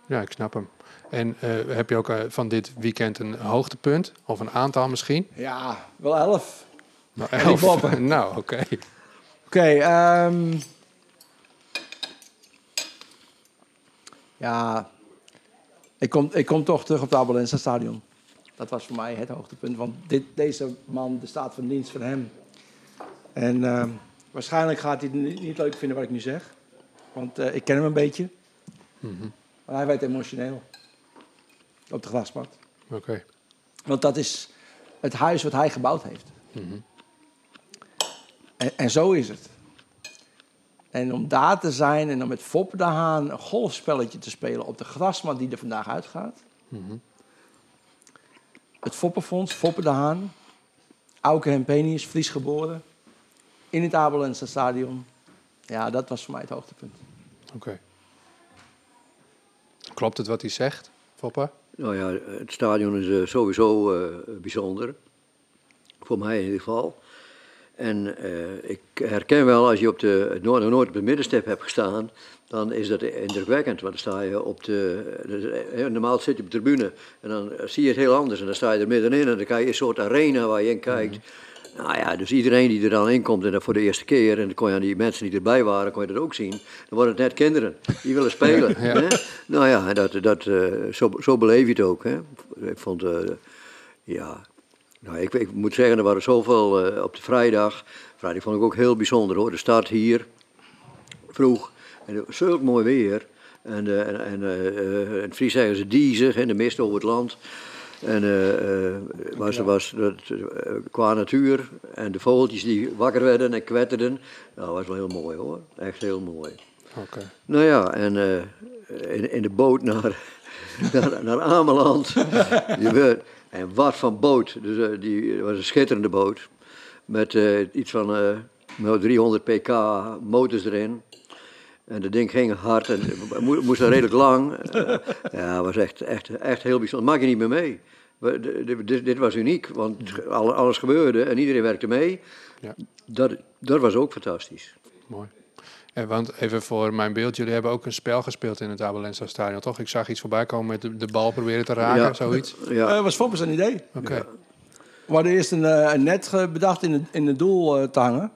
Ja, ik snap hem. En eh, heb je ook eh, van dit weekend een hoogtepunt? Of een aantal misschien? Ja, wel elf. Nou, elf. nou, oké. Oké, ehm, ja, ik kom, ik kom toch terug op het Abelensa stadion. Dat was voor mij het hoogtepunt, want dit, deze man, de staat van dienst van hem. En ehm, waarschijnlijk gaat hij het niet, niet leuk vinden wat ik nu zeg, want eh, ik ken hem een beetje. Mhm. Maar hij werd emotioneel op de grasmat. Oké. Want dat is het huis wat hij gebouwd heeft. Mhm. En, en zo is het. En om daar te zijn en om met Foppe de Haan een golfspelletje te spelen op de grasmat die er vandaag uitgaat. Mhm. Het Foppenfonds, Foppe de Haan, Auke Hempenius, Fries geboren. In het Abelense stadion. Ja, dat was voor mij het hoogtepunt. Oké. Klopt het wat hij zegt, Foppa? Nou ja, het stadion is eh, sowieso eh, bijzonder. Voor mij in ieder geval. En eh, ik herken wel, als je op de, het Noord, nooit op de middenstip hebt gestaan, dan is dat indrukwekkend. Want dan sta je op de, eh, normaal zit je op de tribune en dan zie je het heel anders. En dan sta je er middenin en dan krijg je een soort arena waar je in kijkt. Nou ja, dus iedereen die er dan in komt en dat voor de eerste keer, en dan kon je aan die mensen die erbij waren, kon je dat ook zien. Dan worden het net kinderen die willen spelen. Hè? Nou ja, dat, dat, eh, zo, zo beleef je het ook. Hè? Ik vond, eh, ja, nou, ik, ik moet zeggen, er waren zoveel eh, op de vrijdag. Vrijdag vond ik ook heel bijzonder hoor. De start hier, vroeg, en zulk mooi weer. En, eh, en, en in Fries zeggen ze diezig, en de mist over het land. En eh, eh, was, was dat, eh, qua natuur en de vogeltjes die wakker werden en kwetterden. Nou, dat was wel heel mooi hoor. Echt heel mooi. Oké. Nou ja, en in, in de boot naar, naar, naar Ameland. En wat van boot. Dus, die het was een schitterende boot. Met iets van nou, 300 pk motors erin. En dat ding ging hard en mo- moest er redelijk lang. Eh, ja, was echt, echt, echt heel bijzonder. Maak je niet meer mee. Dit, dit was uniek, want alle- alles gebeurde en iedereen werkte mee. Ja. Dat, dat was ook fantastisch. Mooi. En want even voor mijn beeld, jullie hebben ook een spel gespeeld in het Abelensa Stadion, toch? Ik zag iets voorbij komen met de, de bal proberen te raken, Ja. zoiets. Ja. Dat was Foppers een idee. Oké. We hadden eerst een, eh, een net bedacht in het, in het doel eh, te hangen.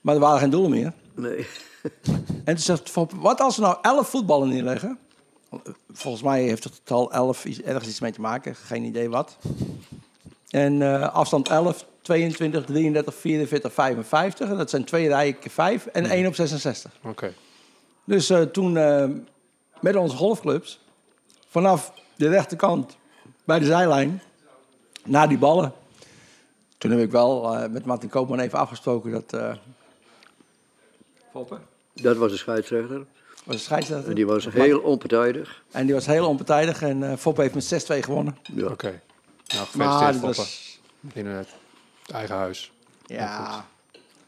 Maar er waren geen doelen meer. Nee. En toen zegt wat als we nou elf voetballen neerleggen? Volgens mij heeft het getal 11 iets, ergens iets mee te maken. Geen idee wat. En eh, afstand 11, 22, 33, 44, 55. En dat zijn twee rijen keer 5 en één op 66. Oké. Dus eh, toen eh, met onze golfclubs vanaf de rechterkant bij de zijlijn naar die ballen. Toen heb ik wel eh, met Martin Koopman even afgesproken dat. eh Foppe Dat was de scheidsrechter. was de scheidsrechter. En die was heel onpartijdig. En die was heel onpartijdig en eh Foppe heeft met 6-2 gewonnen. Ja. Oké. Nou, Maar gefeliciteerd dat Foppe. was, In het eigen huis. ja.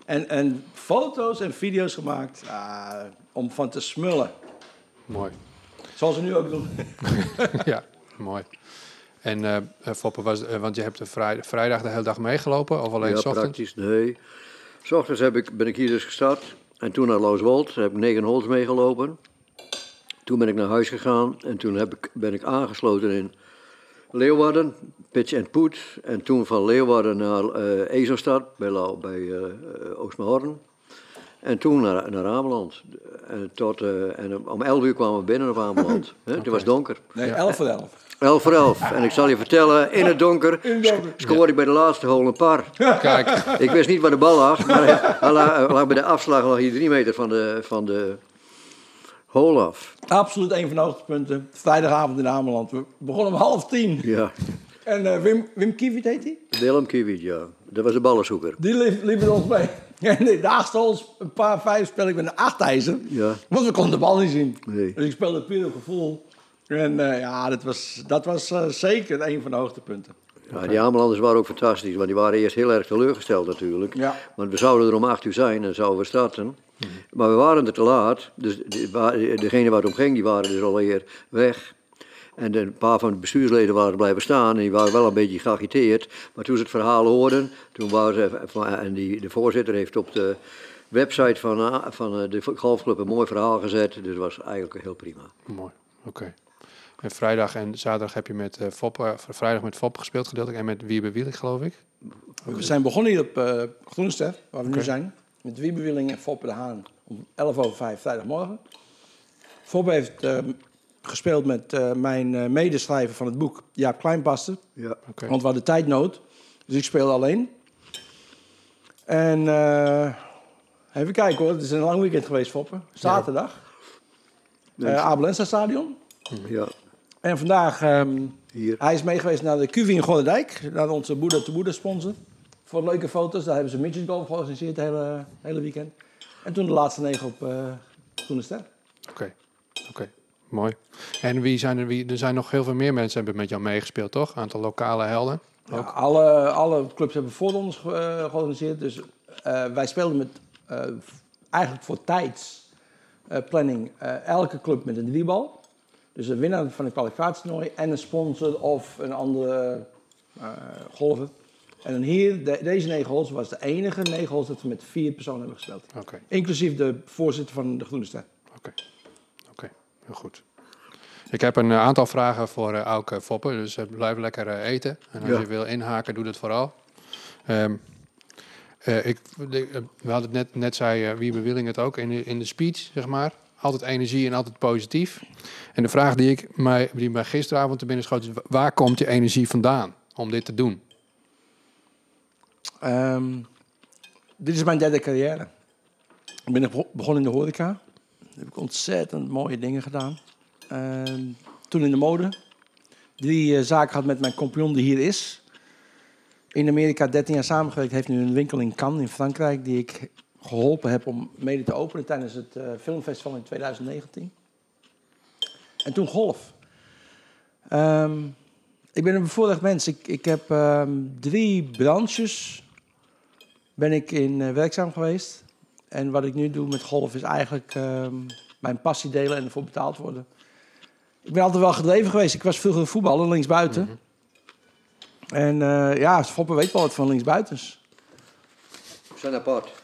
En, en foto's en video's gemaakt ah, om van te smullen. Mooi. Zoals we nu ook doen. ja, mooi. En eh, eh, Foppe, was, eh, want je hebt de vrij- vrijdag de hele dag meegelopen, of alleen ja, s ochtends? praktisch. Nee. S ochtends heb ik, ben ik hier dus gestart. En toen naar Looswold. Daar heb ik negen holes meegelopen. Toen ben ik naar huis gegaan. En toen heb ik, ben ik aangesloten in Leeuwarden. Pitch and Put. En toen van Leeuwarden naar eh Ezostad. Bij, Lau- bij eh eh, Oostmaarden. En toen naar, naar Ameland. En, tot, eh, en om 11 uur kwamen we binnen op Ameland. Hè, Het was donker. Nee, 11 voor 11. 11 voor 11. En ik zal je vertellen, in het donker sc- scoorde ik bij de laatste hole een par. Kijk, Ik wist niet waar de bal lag, maar hij, hij lag, hij lag bij de afslag lag hij drie meter van de, van de hole af. Absoluut een van de hoogtepunten. Vrijdagavond in Ameland. We begonnen om half tien. Ja, En eh, Wim, Wim Kiewit heet hij? Willem Kiewit, ja. Dat was de ballenzoeker. Die liep, liep met ons mee. En de laatste holes, een paar vijf, speel ik met een achtijzer. Ja. Want we konden de bal niet zien. Nee. Dus ik speelde puur op gevoel. En eh, ja, dat was, dat was eh, zeker een van de hoogtepunten. Ja, die Amelanders waren ook fantastisch, want die waren eerst heel erg teleurgesteld natuurlijk. Ja. Want we zouden er om acht uur zijn en zouden we starten. Maar we waren er te laat, dus degene waar het om ging, die waren dus alweer weg. En een paar van de bestuursleden waren blijven staan en die waren wel een beetje geagiteerd. Maar toen ze het verhaal hoorden, toen waren ze, en die, de voorzitter heeft op de website van, A- van eh, de golfclub een mooi verhaal gezet. Dus het was eigenlijk heel prima. mooi. Oké. En vrijdag en zaterdag heb je met eh Foppe, eh, vrijdag met Foppe gespeeld gedeeltelijk en met Wiebe Wielik, geloof ik. We zijn begonnen hier op uh, Groenster, waar we nu zijn. Met Wiebe Willing en Foppe de Haan. Om 11 over 5 vrijdagmorgen. Foppe heeft eh, gespeeld met eh, mijn eh, medeschrijver van het boek, Jaap Kleinpaster. Ja. Oké. Want we hadden tijdnood. Dus ik speelde alleen. En eh, even kijken hoor, het is een lang weekend geweest, Foppe. Zaterdag. Nee, Eh Abelensa Stadion. ja, En vandaag, ehm, hier. hij is meegeweest naar de QV in Godderdijk. Naar onze Boeddha to Boeddha sponsor. Voor leuke foto's. Daar hebben ze midget golf georganiseerd het hele, hele weekend. En toen de laatste negen op eh Groene Ster. Oké, oké, mooi. En wie zijn er, wie, er zijn nog heel veel meer mensen hebben met jou meegespeeld, toch? Een aantal lokale helden. Ja, alle, alle clubs hebben voor ons eh, georganiseerd. Dus eh, wij speelden met, eigenlijk voor tijdsplanning elke club met een driebal. Dus de winnaar van de kwalificatietoernooi en een sponsor of een andere eh golfer. En dan hier, de- deze negen holes was de enige negen holes dat we met vier personen hebben gespeeld. Inclusief de voorzitter van de Groene Ster. oké, oké, heel goed. Ik heb een eh, aantal vragen voor eh Auke Foppe, dus blijf lekker eten. En als Ja. je wil inhaken, doe dat vooral. Eh, ik, de- we hadden het net, net zei Wiebe Willing het ook in de, in de speech, zeg maar. Altijd energie en altijd positief. En de vraag die ik mij, die gisteravond te binnen schoot is, wa- waar komt die energie vandaan om dit te doen? Ehm, dit is mijn derde carrière. Ik ben bego- begonnen in de horeca. Daar heb ik ontzettend mooie dingen gedaan. Ehm, toen in de mode. Drie eh, zaken gehad met mijn compagnon die hier is. In Amerika 13 jaar samengewerkt. Heeft nu een winkel in Cannes in Frankrijk. Die ik geholpen heb om mede te openen tijdens het eh, filmfestival in 2019. En toen golf. Ehm, ik ben een bevoorrecht mens. Ik, ik heb ehm, drie branches ben ik in eh, werkzaam geweest. En wat ik nu doe met golf is eigenlijk ehm, mijn passie delen en ervoor betaald worden. Ik ben altijd wel gedreven geweest. Ik was vroeger voetballer linksbuiten. En eh, ja, Foppe weet wel wat van linksbuitens. We zijn apart.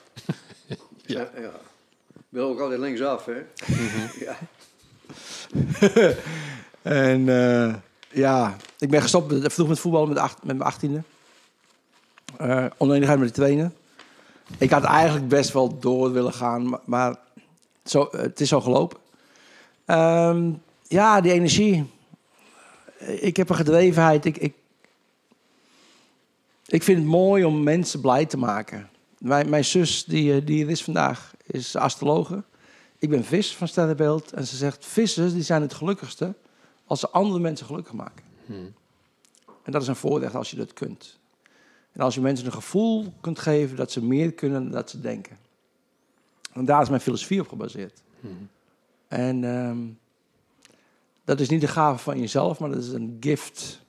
Ja. ja. Ik wil ook altijd linksaf, hè? ja. En eh, ja, ik ben gestopt vroeg met voetballen met, acht, met mijn achttiende. Oneenigheid met de trainer. Ik had eigenlijk best wel door willen gaan, maar, maar zo, het is zo gelopen. Ehm, ja, die energie. Ik heb een gedrevenheid. Ik, ik, ik vind het mooi om mensen blij te maken. Mijn, mijn zus, die, eh, die er is vandaag, is astrologe. Ik ben vis van sterrenbeeld. En ze zegt, vissen die zijn het gelukkigste als ze andere mensen gelukkig maken. En dat is een voorrecht als je dat kunt. En als je mensen een gevoel kunt geven dat ze meer kunnen dan dat ze denken. En daar is mijn filosofie op gebaseerd. En ehm, dat is niet de gave van jezelf, maar dat is een gift.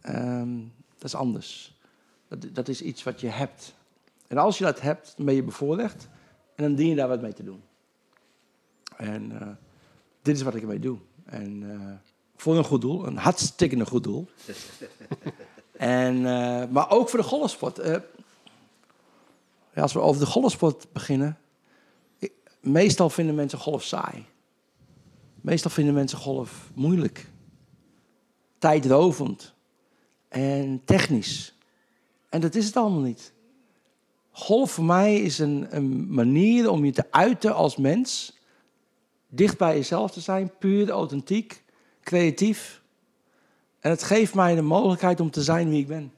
Ehm, dat is anders. Dat, dat is iets wat je hebt. En als je dat hebt, dan ben je bevoorrecht. En dan dien je daar wat mee te doen. En eh, dit is wat ik ermee doe. En eh, voor een goed doel, een hartstikke goed doel. en, eh, maar ook voor de golfsport. Ja, als we over de golfsport beginnen. ik- meestal vinden mensen golf saai. Meestal vinden mensen golf moeilijk. Tijdrovend. En technisch. En dat is het allemaal niet. Golf voor mij is een, een manier om je te uiten als mens. Dicht bij jezelf te zijn, puur, authentiek, creatief. En het geeft mij de mogelijkheid om te zijn wie ik ben.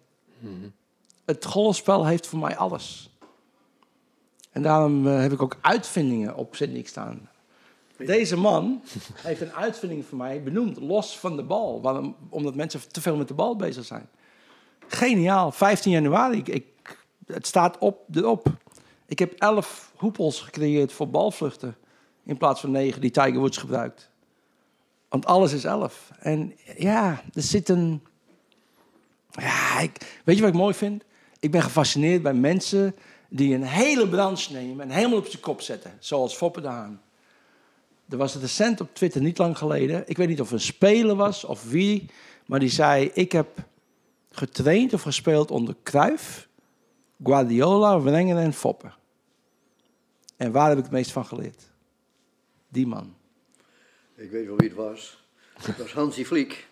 Het golfspel heeft voor mij alles. En daarom eh, heb ik ook uitvindingen op Sydney staan. Deze man heeft een uitvinding voor mij benoemd, los van de bal. Waarom? Omdat mensen te veel met de bal bezig zijn. Geniaal, 15 januari. Ik, ik, het staat op, erop. Ik heb 11 hoepels gecreëerd voor balvluchten. In plaats van 9 die Tiger Woods gebruikt. Want alles is 11. En ja, er zit een. Ja, ik, weet je wat ik mooi vind? Ik ben gefascineerd bij mensen die een hele branche nemen en helemaal op zijn kop zetten. Zoals Foppe de Haan. Er was een recent op Twitter niet lang geleden. Ik weet niet of het een speler was of wie. Maar die zei: Ik heb getraind of gespeeld onder Cruyff, Guardiola, Wenger en Foppe. En waar heb ik het meest van geleerd? Die man. Ik weet wel wie het was. Het was Hansi Flick,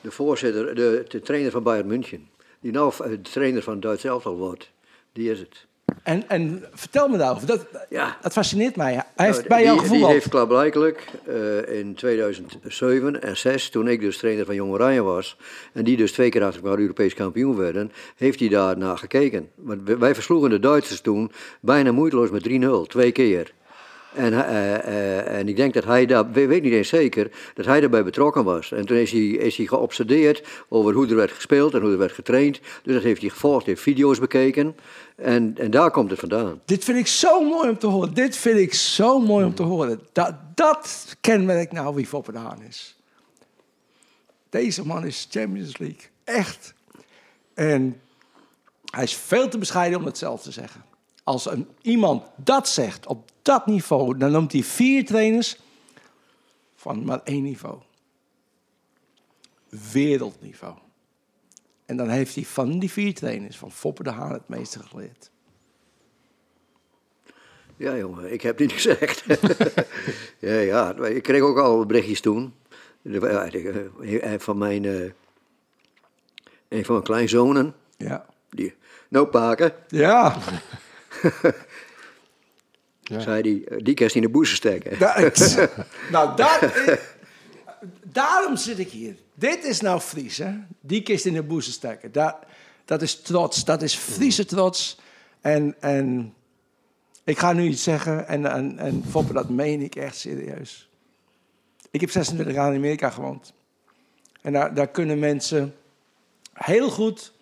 de voorzitter, de, de trainer van Bayern München. Die nou eh, de trainer van Duits elftal wordt. Die is het. En, en vertel me daarover. Dat, Ja. dat fascineert mij. Hij heeft Nou, bij jou die, die heeft klaarblijkelijk eh, in 2007 en 6, toen ik dus trainer van Jong Oranje was, en die dus twee keer achter elkaar Europees kampioen werden, heeft hij daar naar gekeken. Want wij- wij versloegen de Duitsers toen bijna moeiteloos met 3-0, twee keer. En, eh, eh, en ik denk dat hij daar, we- weet niet eens zeker, dat hij daarbij betrokken was. En toen is hij, is hij geobsedeerd over hoe er werd gespeeld en hoe er werd getraind. Dus dat heeft hij gevolgd, heeft video's bekeken. En, en daar komt het vandaan. Dit vind ik zo mooi om te horen. Dit vind ik zo mooi om te horen. Dat, dat kenmerkt nou wie de Haan is. Deze man is Champions League. Echt. En hij is veel te bescheiden om het zelf te zeggen. Als een, iemand dat zegt op dat niveau, dan noemt hij vier trainers van maar één niveau. Wereldniveau. En dan heeft hij van die vier trainers, van Foppe de Haan, het meeste geleerd. Ja, jongen, ik heb niet gezegd. ja, ja, ik kreeg ook al berichtjes toen. Eh, Van mijn, eh, een van mijn kleinzonen. Ja. Die, Nou, paken, Ja. zei die, eh, die kerst in de boezen steken. Nou, dat is- daarom zit ik hier. Dit is nou Fries, hè? Die kist in de boezem steken. Dat, dat is trots. Dat is Friese trots. En, en ik ga nu iets zeggen. En, en, en Foppe, dat meen ik echt serieus. Ik heb 26 jaar in Amerika gewoond. En daar, daar kunnen mensen heel goed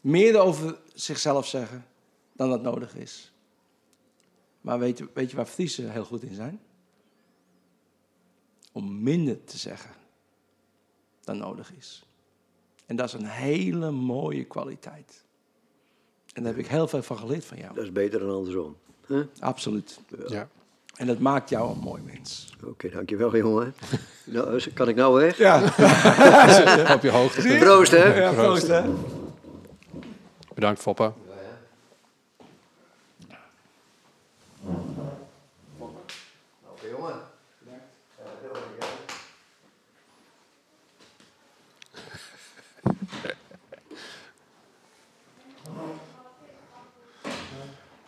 meer over zichzelf zeggen dan dat nodig is. Maar weet, je- weet je waar Friesen heel goed in zijn? Om minder te zeggen dan nodig is. En dat is een hele mooie kwaliteit. En daar heb ik heel veel van geleerd van jou. Dat is beter dan andersom. hè? Oké, Absoluut. Ja. En dat maakt jou een mooi mens. dankjewel jongen. nou, kan ik nou weg? Ja, Op je hoogte. Proost hè. ja proost hè. Bedankt, Foppe.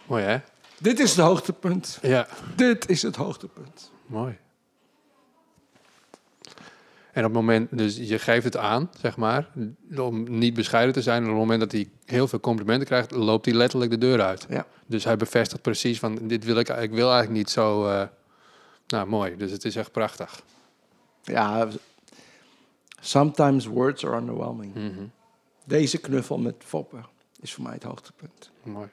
Mooi, hè? Dit is het hoogtepunt. Ja, Dit is het hoogtepunt. mooi. En op het moment, dus je geeft het aan, zeg maar, om niet bescheiden te zijn. En op het moment dat hij heel veel complimenten krijgt, loopt hij letterlijk de deur uit. Ja. Dus hij bevestigt precies van, dit wil ik, ik wil eigenlijk niet zo, eh, nou mooi. Dus het is echt prachtig. Ja, sometimes words are underwhelming. Mhm. Deze knuffel met Foppe is voor mij het hoogtepunt. Mooi.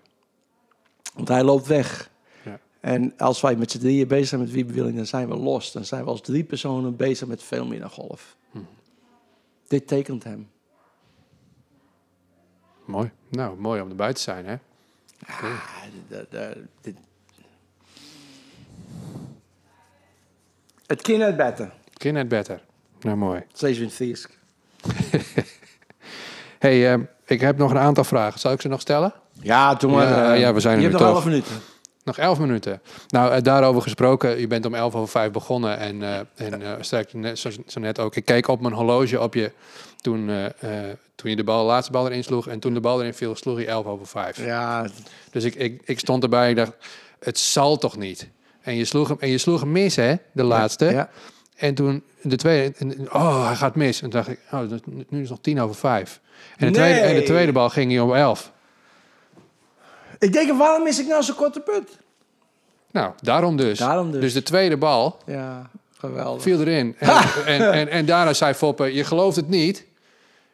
Want hij loopt weg. Ja. En als wij met z'n drieën bezig zijn met wiebewilling, dan zijn we los. Dan zijn we als drie personen bezig met veel meer dan golf. Mhm. Dit tekent hem. Mooi. Nou, mooi om erbij te zijn, hè? Ah, dit- Het kind het beter. Kin het better. Nou, mooi. Steeds in hey, eh, ik heb nog een aantal vragen. Zal ik ze nog stellen? Ja, toen maar. Ja, eh, ja, we zijn je er hebt nog elf minuten. Nog elf minuten. Nou, eh, daarover gesproken. Je bent om elf over vijf begonnen. En, eh en eh, straks net, zo, zo net ook. Ik keek op mijn horloge op je toen, toen je de bal, laatste bal erin sloeg. En toen de bal erin viel, sloeg je elf over vijf. Ja, Dus ik, ik, ik stond erbij. Ik dacht, het zal toch niet? En je sloeg hem, en je sloeg hem mis, hè? De laatste. ja. En toen de tweede, en- oh, hij gaat mis. En toen dacht ik, oh, nu is het nog tien over vijf. En de, tweede, en de tweede bal ging hij om elf. Ik denk, waarom mis ik nou zo'n korte put? Nou, daarom dus. Daarom dus. Dus de tweede bal Ja, geweldig. viel erin. En, en, en, en daarna zei Foppe, je gelooft het niet.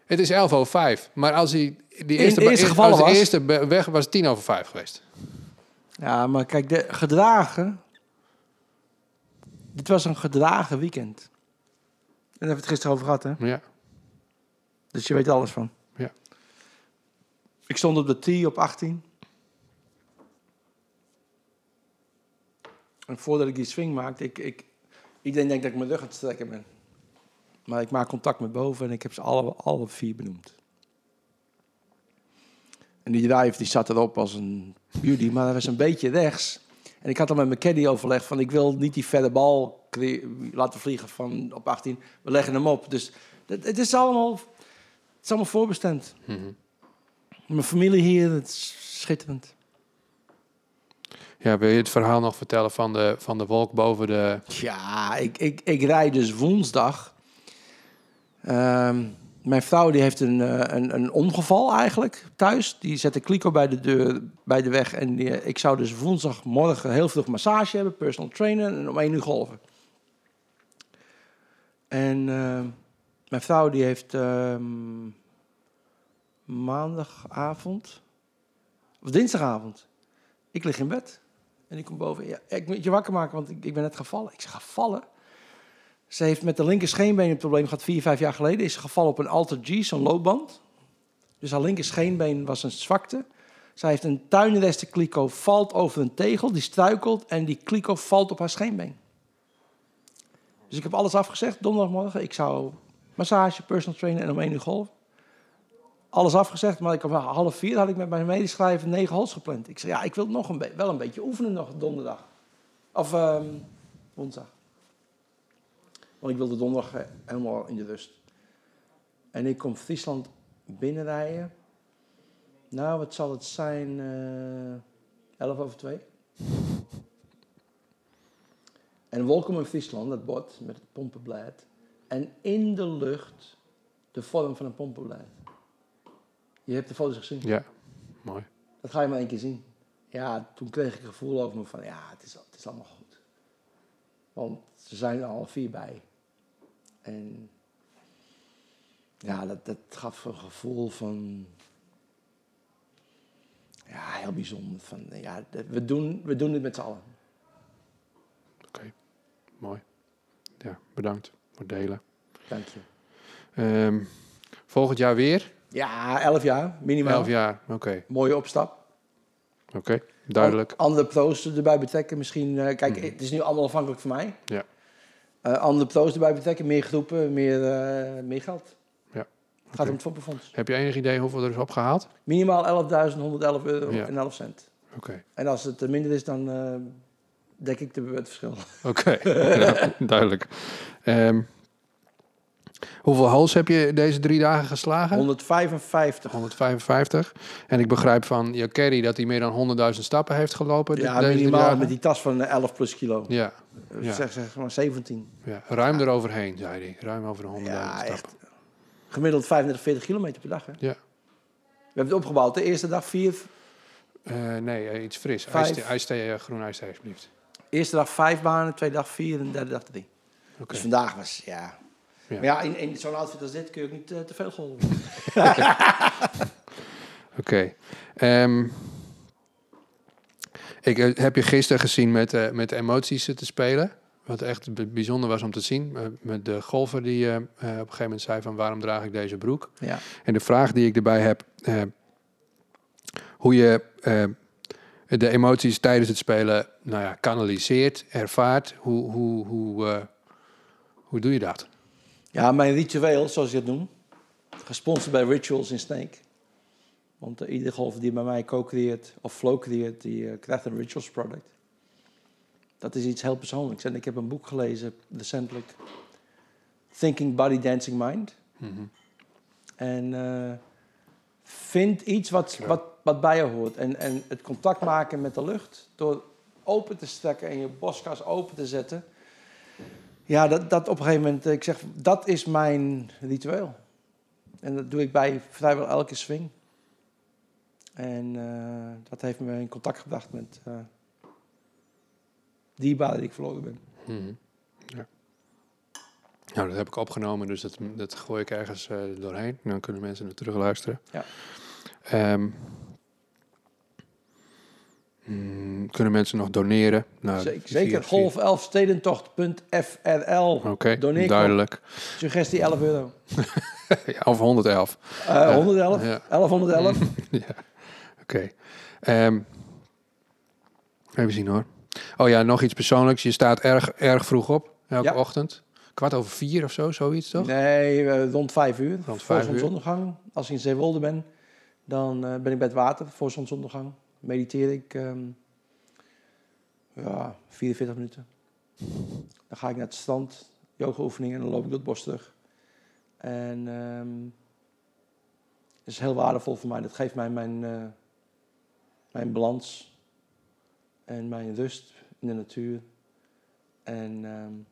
Het is 11 over 5. Maar als hij die eerste, gevallen als de was? eerste weg was, het 10 over 5 geweest. Ja, maar kijk, de gedragen. Dit was een gedragen weekend. En daar hebben we het gisteren over gehad, hè? Ja. Dus je weet alles van. Ja. Ik stond op de tee op 18. En voordat ik die swing maakte, ik, ik, iedereen denkt dat ik mijn rug aan het strekken ben. Maar ik maak contact met boven en ik heb ze alle, alle vier benoemd. En die drive die zat erop als een beauty, maar hij was een beetje rechts. En ik had al met mijn caddy overlegd van ik wil niet die verre bal laten vliegen van op 18. We leggen hem op. Dus het, het is allemaal, het is allemaal voorbestemd. Mijn familie hier, het is schitterend. Ja, wil je het verhaal nog vertellen van de, van de wolk boven de... Ja, ik, ik, ik rijd dus woensdag. Ehm, mijn vrouw die heeft een, eh, een, een ongeval eigenlijk thuis. Die zette kliko bij de deur, bij de weg. En die, ik zou dus woensdagmorgen heel vroeg massage hebben, personal trainer en om één uur golven. En eh, mijn vrouw die heeft ehm, maandagavond, of dinsdagavond, ik lig in bed. En ik kom boven. Ja, ik moet je wakker maken, want ik, ik ben net gevallen. Ik zeg, gevallen? Ze heeft met de linker scheenbeen een probleem gehad vier, vijf jaar geleden. Is ze gevallen op een Alter G, zo'n loopband. Dus haar linker scheenbeen was een zwakte. Zij heeft een tuinresten kliko, valt over een tegel, die struikelt en die kliko valt op haar scheenbeen. Dus ik heb alles afgezegd donderdagmorgen. Ik zou massage, personal trainer en om één uur golf. Alles afgezegd, maar ik om half vier had ik met mijn medeschrijver negen holes gepland. Ik zei, ja, ik wil nog een wel een beetje oefenen nog donderdag. Of ehm, woensdag. Want ik wilde donderdag eh, helemaal in de rust. En ik kom Friesland binnenrijden. Nou, wat zal het zijn? 11 over 2. En Welkom in Friesland, dat bord met het pompenblad. En in de lucht de vorm van een pompenblad. Je hebt de foto's gezien. Ja, mooi. Dat ga je maar één keer zien. Ja, toen kreeg ik een gevoel over me van, ja, het is, het is allemaal goed. Want ze zijn er alle vier bij. En ja, dat, dat gaf een gevoel van, ja, heel bijzonder. Van, ja, we, doen, we doen dit met z'n allen. Oké, mooi. Ja, bedankt voor het delen. Dank je. Ehm, volgend jaar weer? Ja, elf jaar, minimaal. Elf jaar, oké. Mooie opstap. Oké, duidelijk. An- Andere pro's erbij betrekken. Misschien, eh, kijk, het is nu allemaal afhankelijk van mij. Ja. Eh, andere pro's erbij betrekken, meer groepen, meer, eh, meer geld. Ja. Het gaat om het Foppenfonds. Heb je enig idee hoeveel er is opgehaald? Minimaal 11.111 euro Ja. en 11 cent. Oké, En als het minder is, dan dek ik de, het verschil. oké. Ja, duidelijk. Ehm, hoeveel hals heb je deze drie dagen geslagen? 155. 155. En ik begrijp van je carry dat hij meer dan 100.000 stappen heeft gelopen. Ja, minimaal met die tas van eh, 11 plus kilo. Ja, Eh, ja. Zeg, zeg maar 17. ja, ruim eroverheen, zei hij. Ruim over de 100.000 Ja, stappen. echt. Gemiddeld 35, 40 kilometer per dag. Hè? Ja. We hebben het opgebouwd. De eerste dag vier, Eh, nee, eh, iets fris. IJsthee, ijsthee, eh, groen ijsthee, alsjeblieft. eerste dag vijf banen, tweede dag vier en de derde dag drie. Dus vandaag was, ja... Ja. Maar ja, in, in zo'n outfit als dit kun je ook niet eh, te veel golven. Oké. Ehm, ik eh, heb je gisteren gezien met, eh, met emoties te spelen. Wat echt bijzonder was om te zien. Met de golfer die op een gegeven moment zei van waarom draag ik deze broek? Ja. En de vraag die ik erbij heb, hoe je de emoties tijdens het spelen nou ja, kanaliseert, ervaart. Hoe, hoe, hoe, hoe doe je dat? Ja, mijn ritueel, zoals je het noemt. Gesponsord bij Rituals in Snake. Want uh, iedere golfer die bij mij co-creëert of flow creëert, die uh, krijgt een Rituals product. Dat is iets heel persoonlijks. En ik heb een boek gelezen recentelijk. Thinking Body Dancing Mind. Mhm. En uh, vind iets wat, wat, wat bij je hoort. En, en het contact maken met de lucht. Door open te strekken en je borstkas open te zetten. Ja, dat, dat op een gegeven moment, ik zeg, dat is mijn ritueel. En dat doe ik bij vrijwel elke swing. En uh, dat heeft me in contact gebracht met uh, dierbaren die ik verloren ben. Mm-hmm. Ja. Nou, dat heb ik opgenomen, dus dat, dat gooi ik ergens uh, doorheen. Dan kunnen mensen er terug luisteren. Ja. Um, mm, kunnen mensen nog doneren? Nou, zeker, zeker. golfelfstedentocht.frl. Oké, okay, duidelijk. Suggestie 11 euro. ja, of 111. Uh, 111? Ja. 1111? ja, oké. Okay. Um, even zien hoor. Oh ja, nog iets persoonlijks. Je staat erg, erg vroeg op, elke ja. ochtend. Kwart over vier of zo, zoiets toch? Nee, uh, rond vijf uur. Rond voor zonsondergang. Als ik in Zeewolde ben, dan uh, ben ik bij het water voor zonsondergang. Mediteer ik um, ja, 44 minuten. Dan ga ik naar het strand, yoga oefeningen en dan loop ik door het bos terug. En um, is heel waardevol voor mij. Dat geeft mij mijn, uh, mijn balans en mijn rust in de natuur. En um,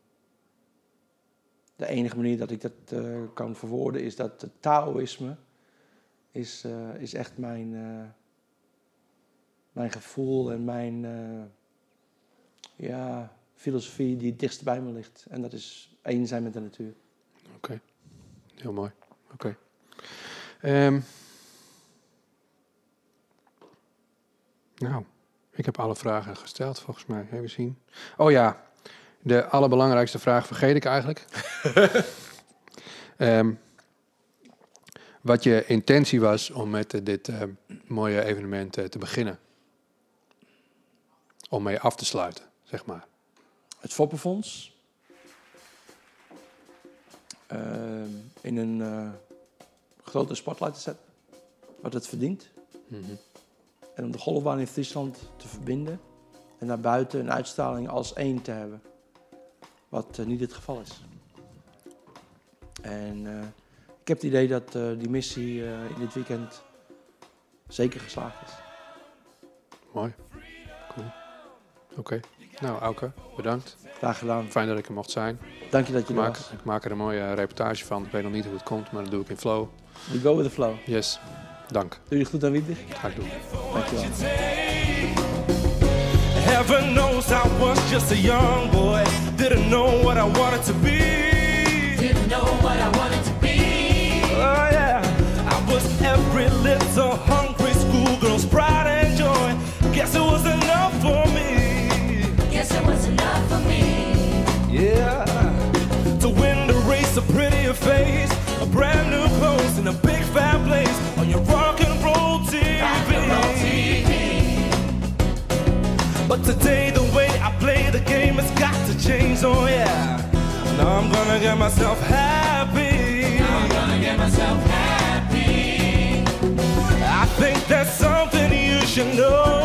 de enige manier dat ik dat uh, kan verwoorden is dat het Taoïsme is, uh, is echt mijn, mijn gevoel en mijn ja, filosofie die het dichtst bij me ligt. En dat is één zijn met de natuur. Oké, okay. heel mooi. Oké. Okay. Um, nou, ik heb alle vragen gesteld volgens mij. Even zien. Oh ja, de allerbelangrijkste vraag vergeet ik eigenlijk. um, wat je intentie was om met dit uh, mooie evenement uh, te beginnen. Om mee af te sluiten, zeg maar. Het Foppenfonds. in een uh, grote spotlight te zetten. Wat het verdient. Mm -hmm. En om de golfbaan in Friesland te verbinden. En naar buiten een uitstraling als één te hebben. Wat uh, niet het geval is. En uh, ik heb het idee dat die missie in dit weekend zeker geslaagd is. Mooi. Oké. Nou, Auke, bedankt. Graag gedaan. Fijn dat ik er mocht zijn. Dank je dat je Ik er maak, was. ik maak er een mooie reportage van. Ik weet nog niet hoe het komt, maar dat doe ik in flow. We go with the flow. Yes. Dank. Doe je goed aan Wietig? Ga ik doen. Dankjewel. Heaven knows I was just a young boy. Didn't know what I wanted to be. Didn't know what I wanted to be. Oh yeah. I was every little hungry schoolgirl's pride and joy. Guess it was enough for me. Was enough for me. Yeah. To win the race, a prettier face, a brand new clothes, and a big fat place on your rock and roll TV. But today the way I play the game has got to change, oh yeah. Now I'm gonna get myself happy. Now I'm gonna get myself happy. I think there's something you should know.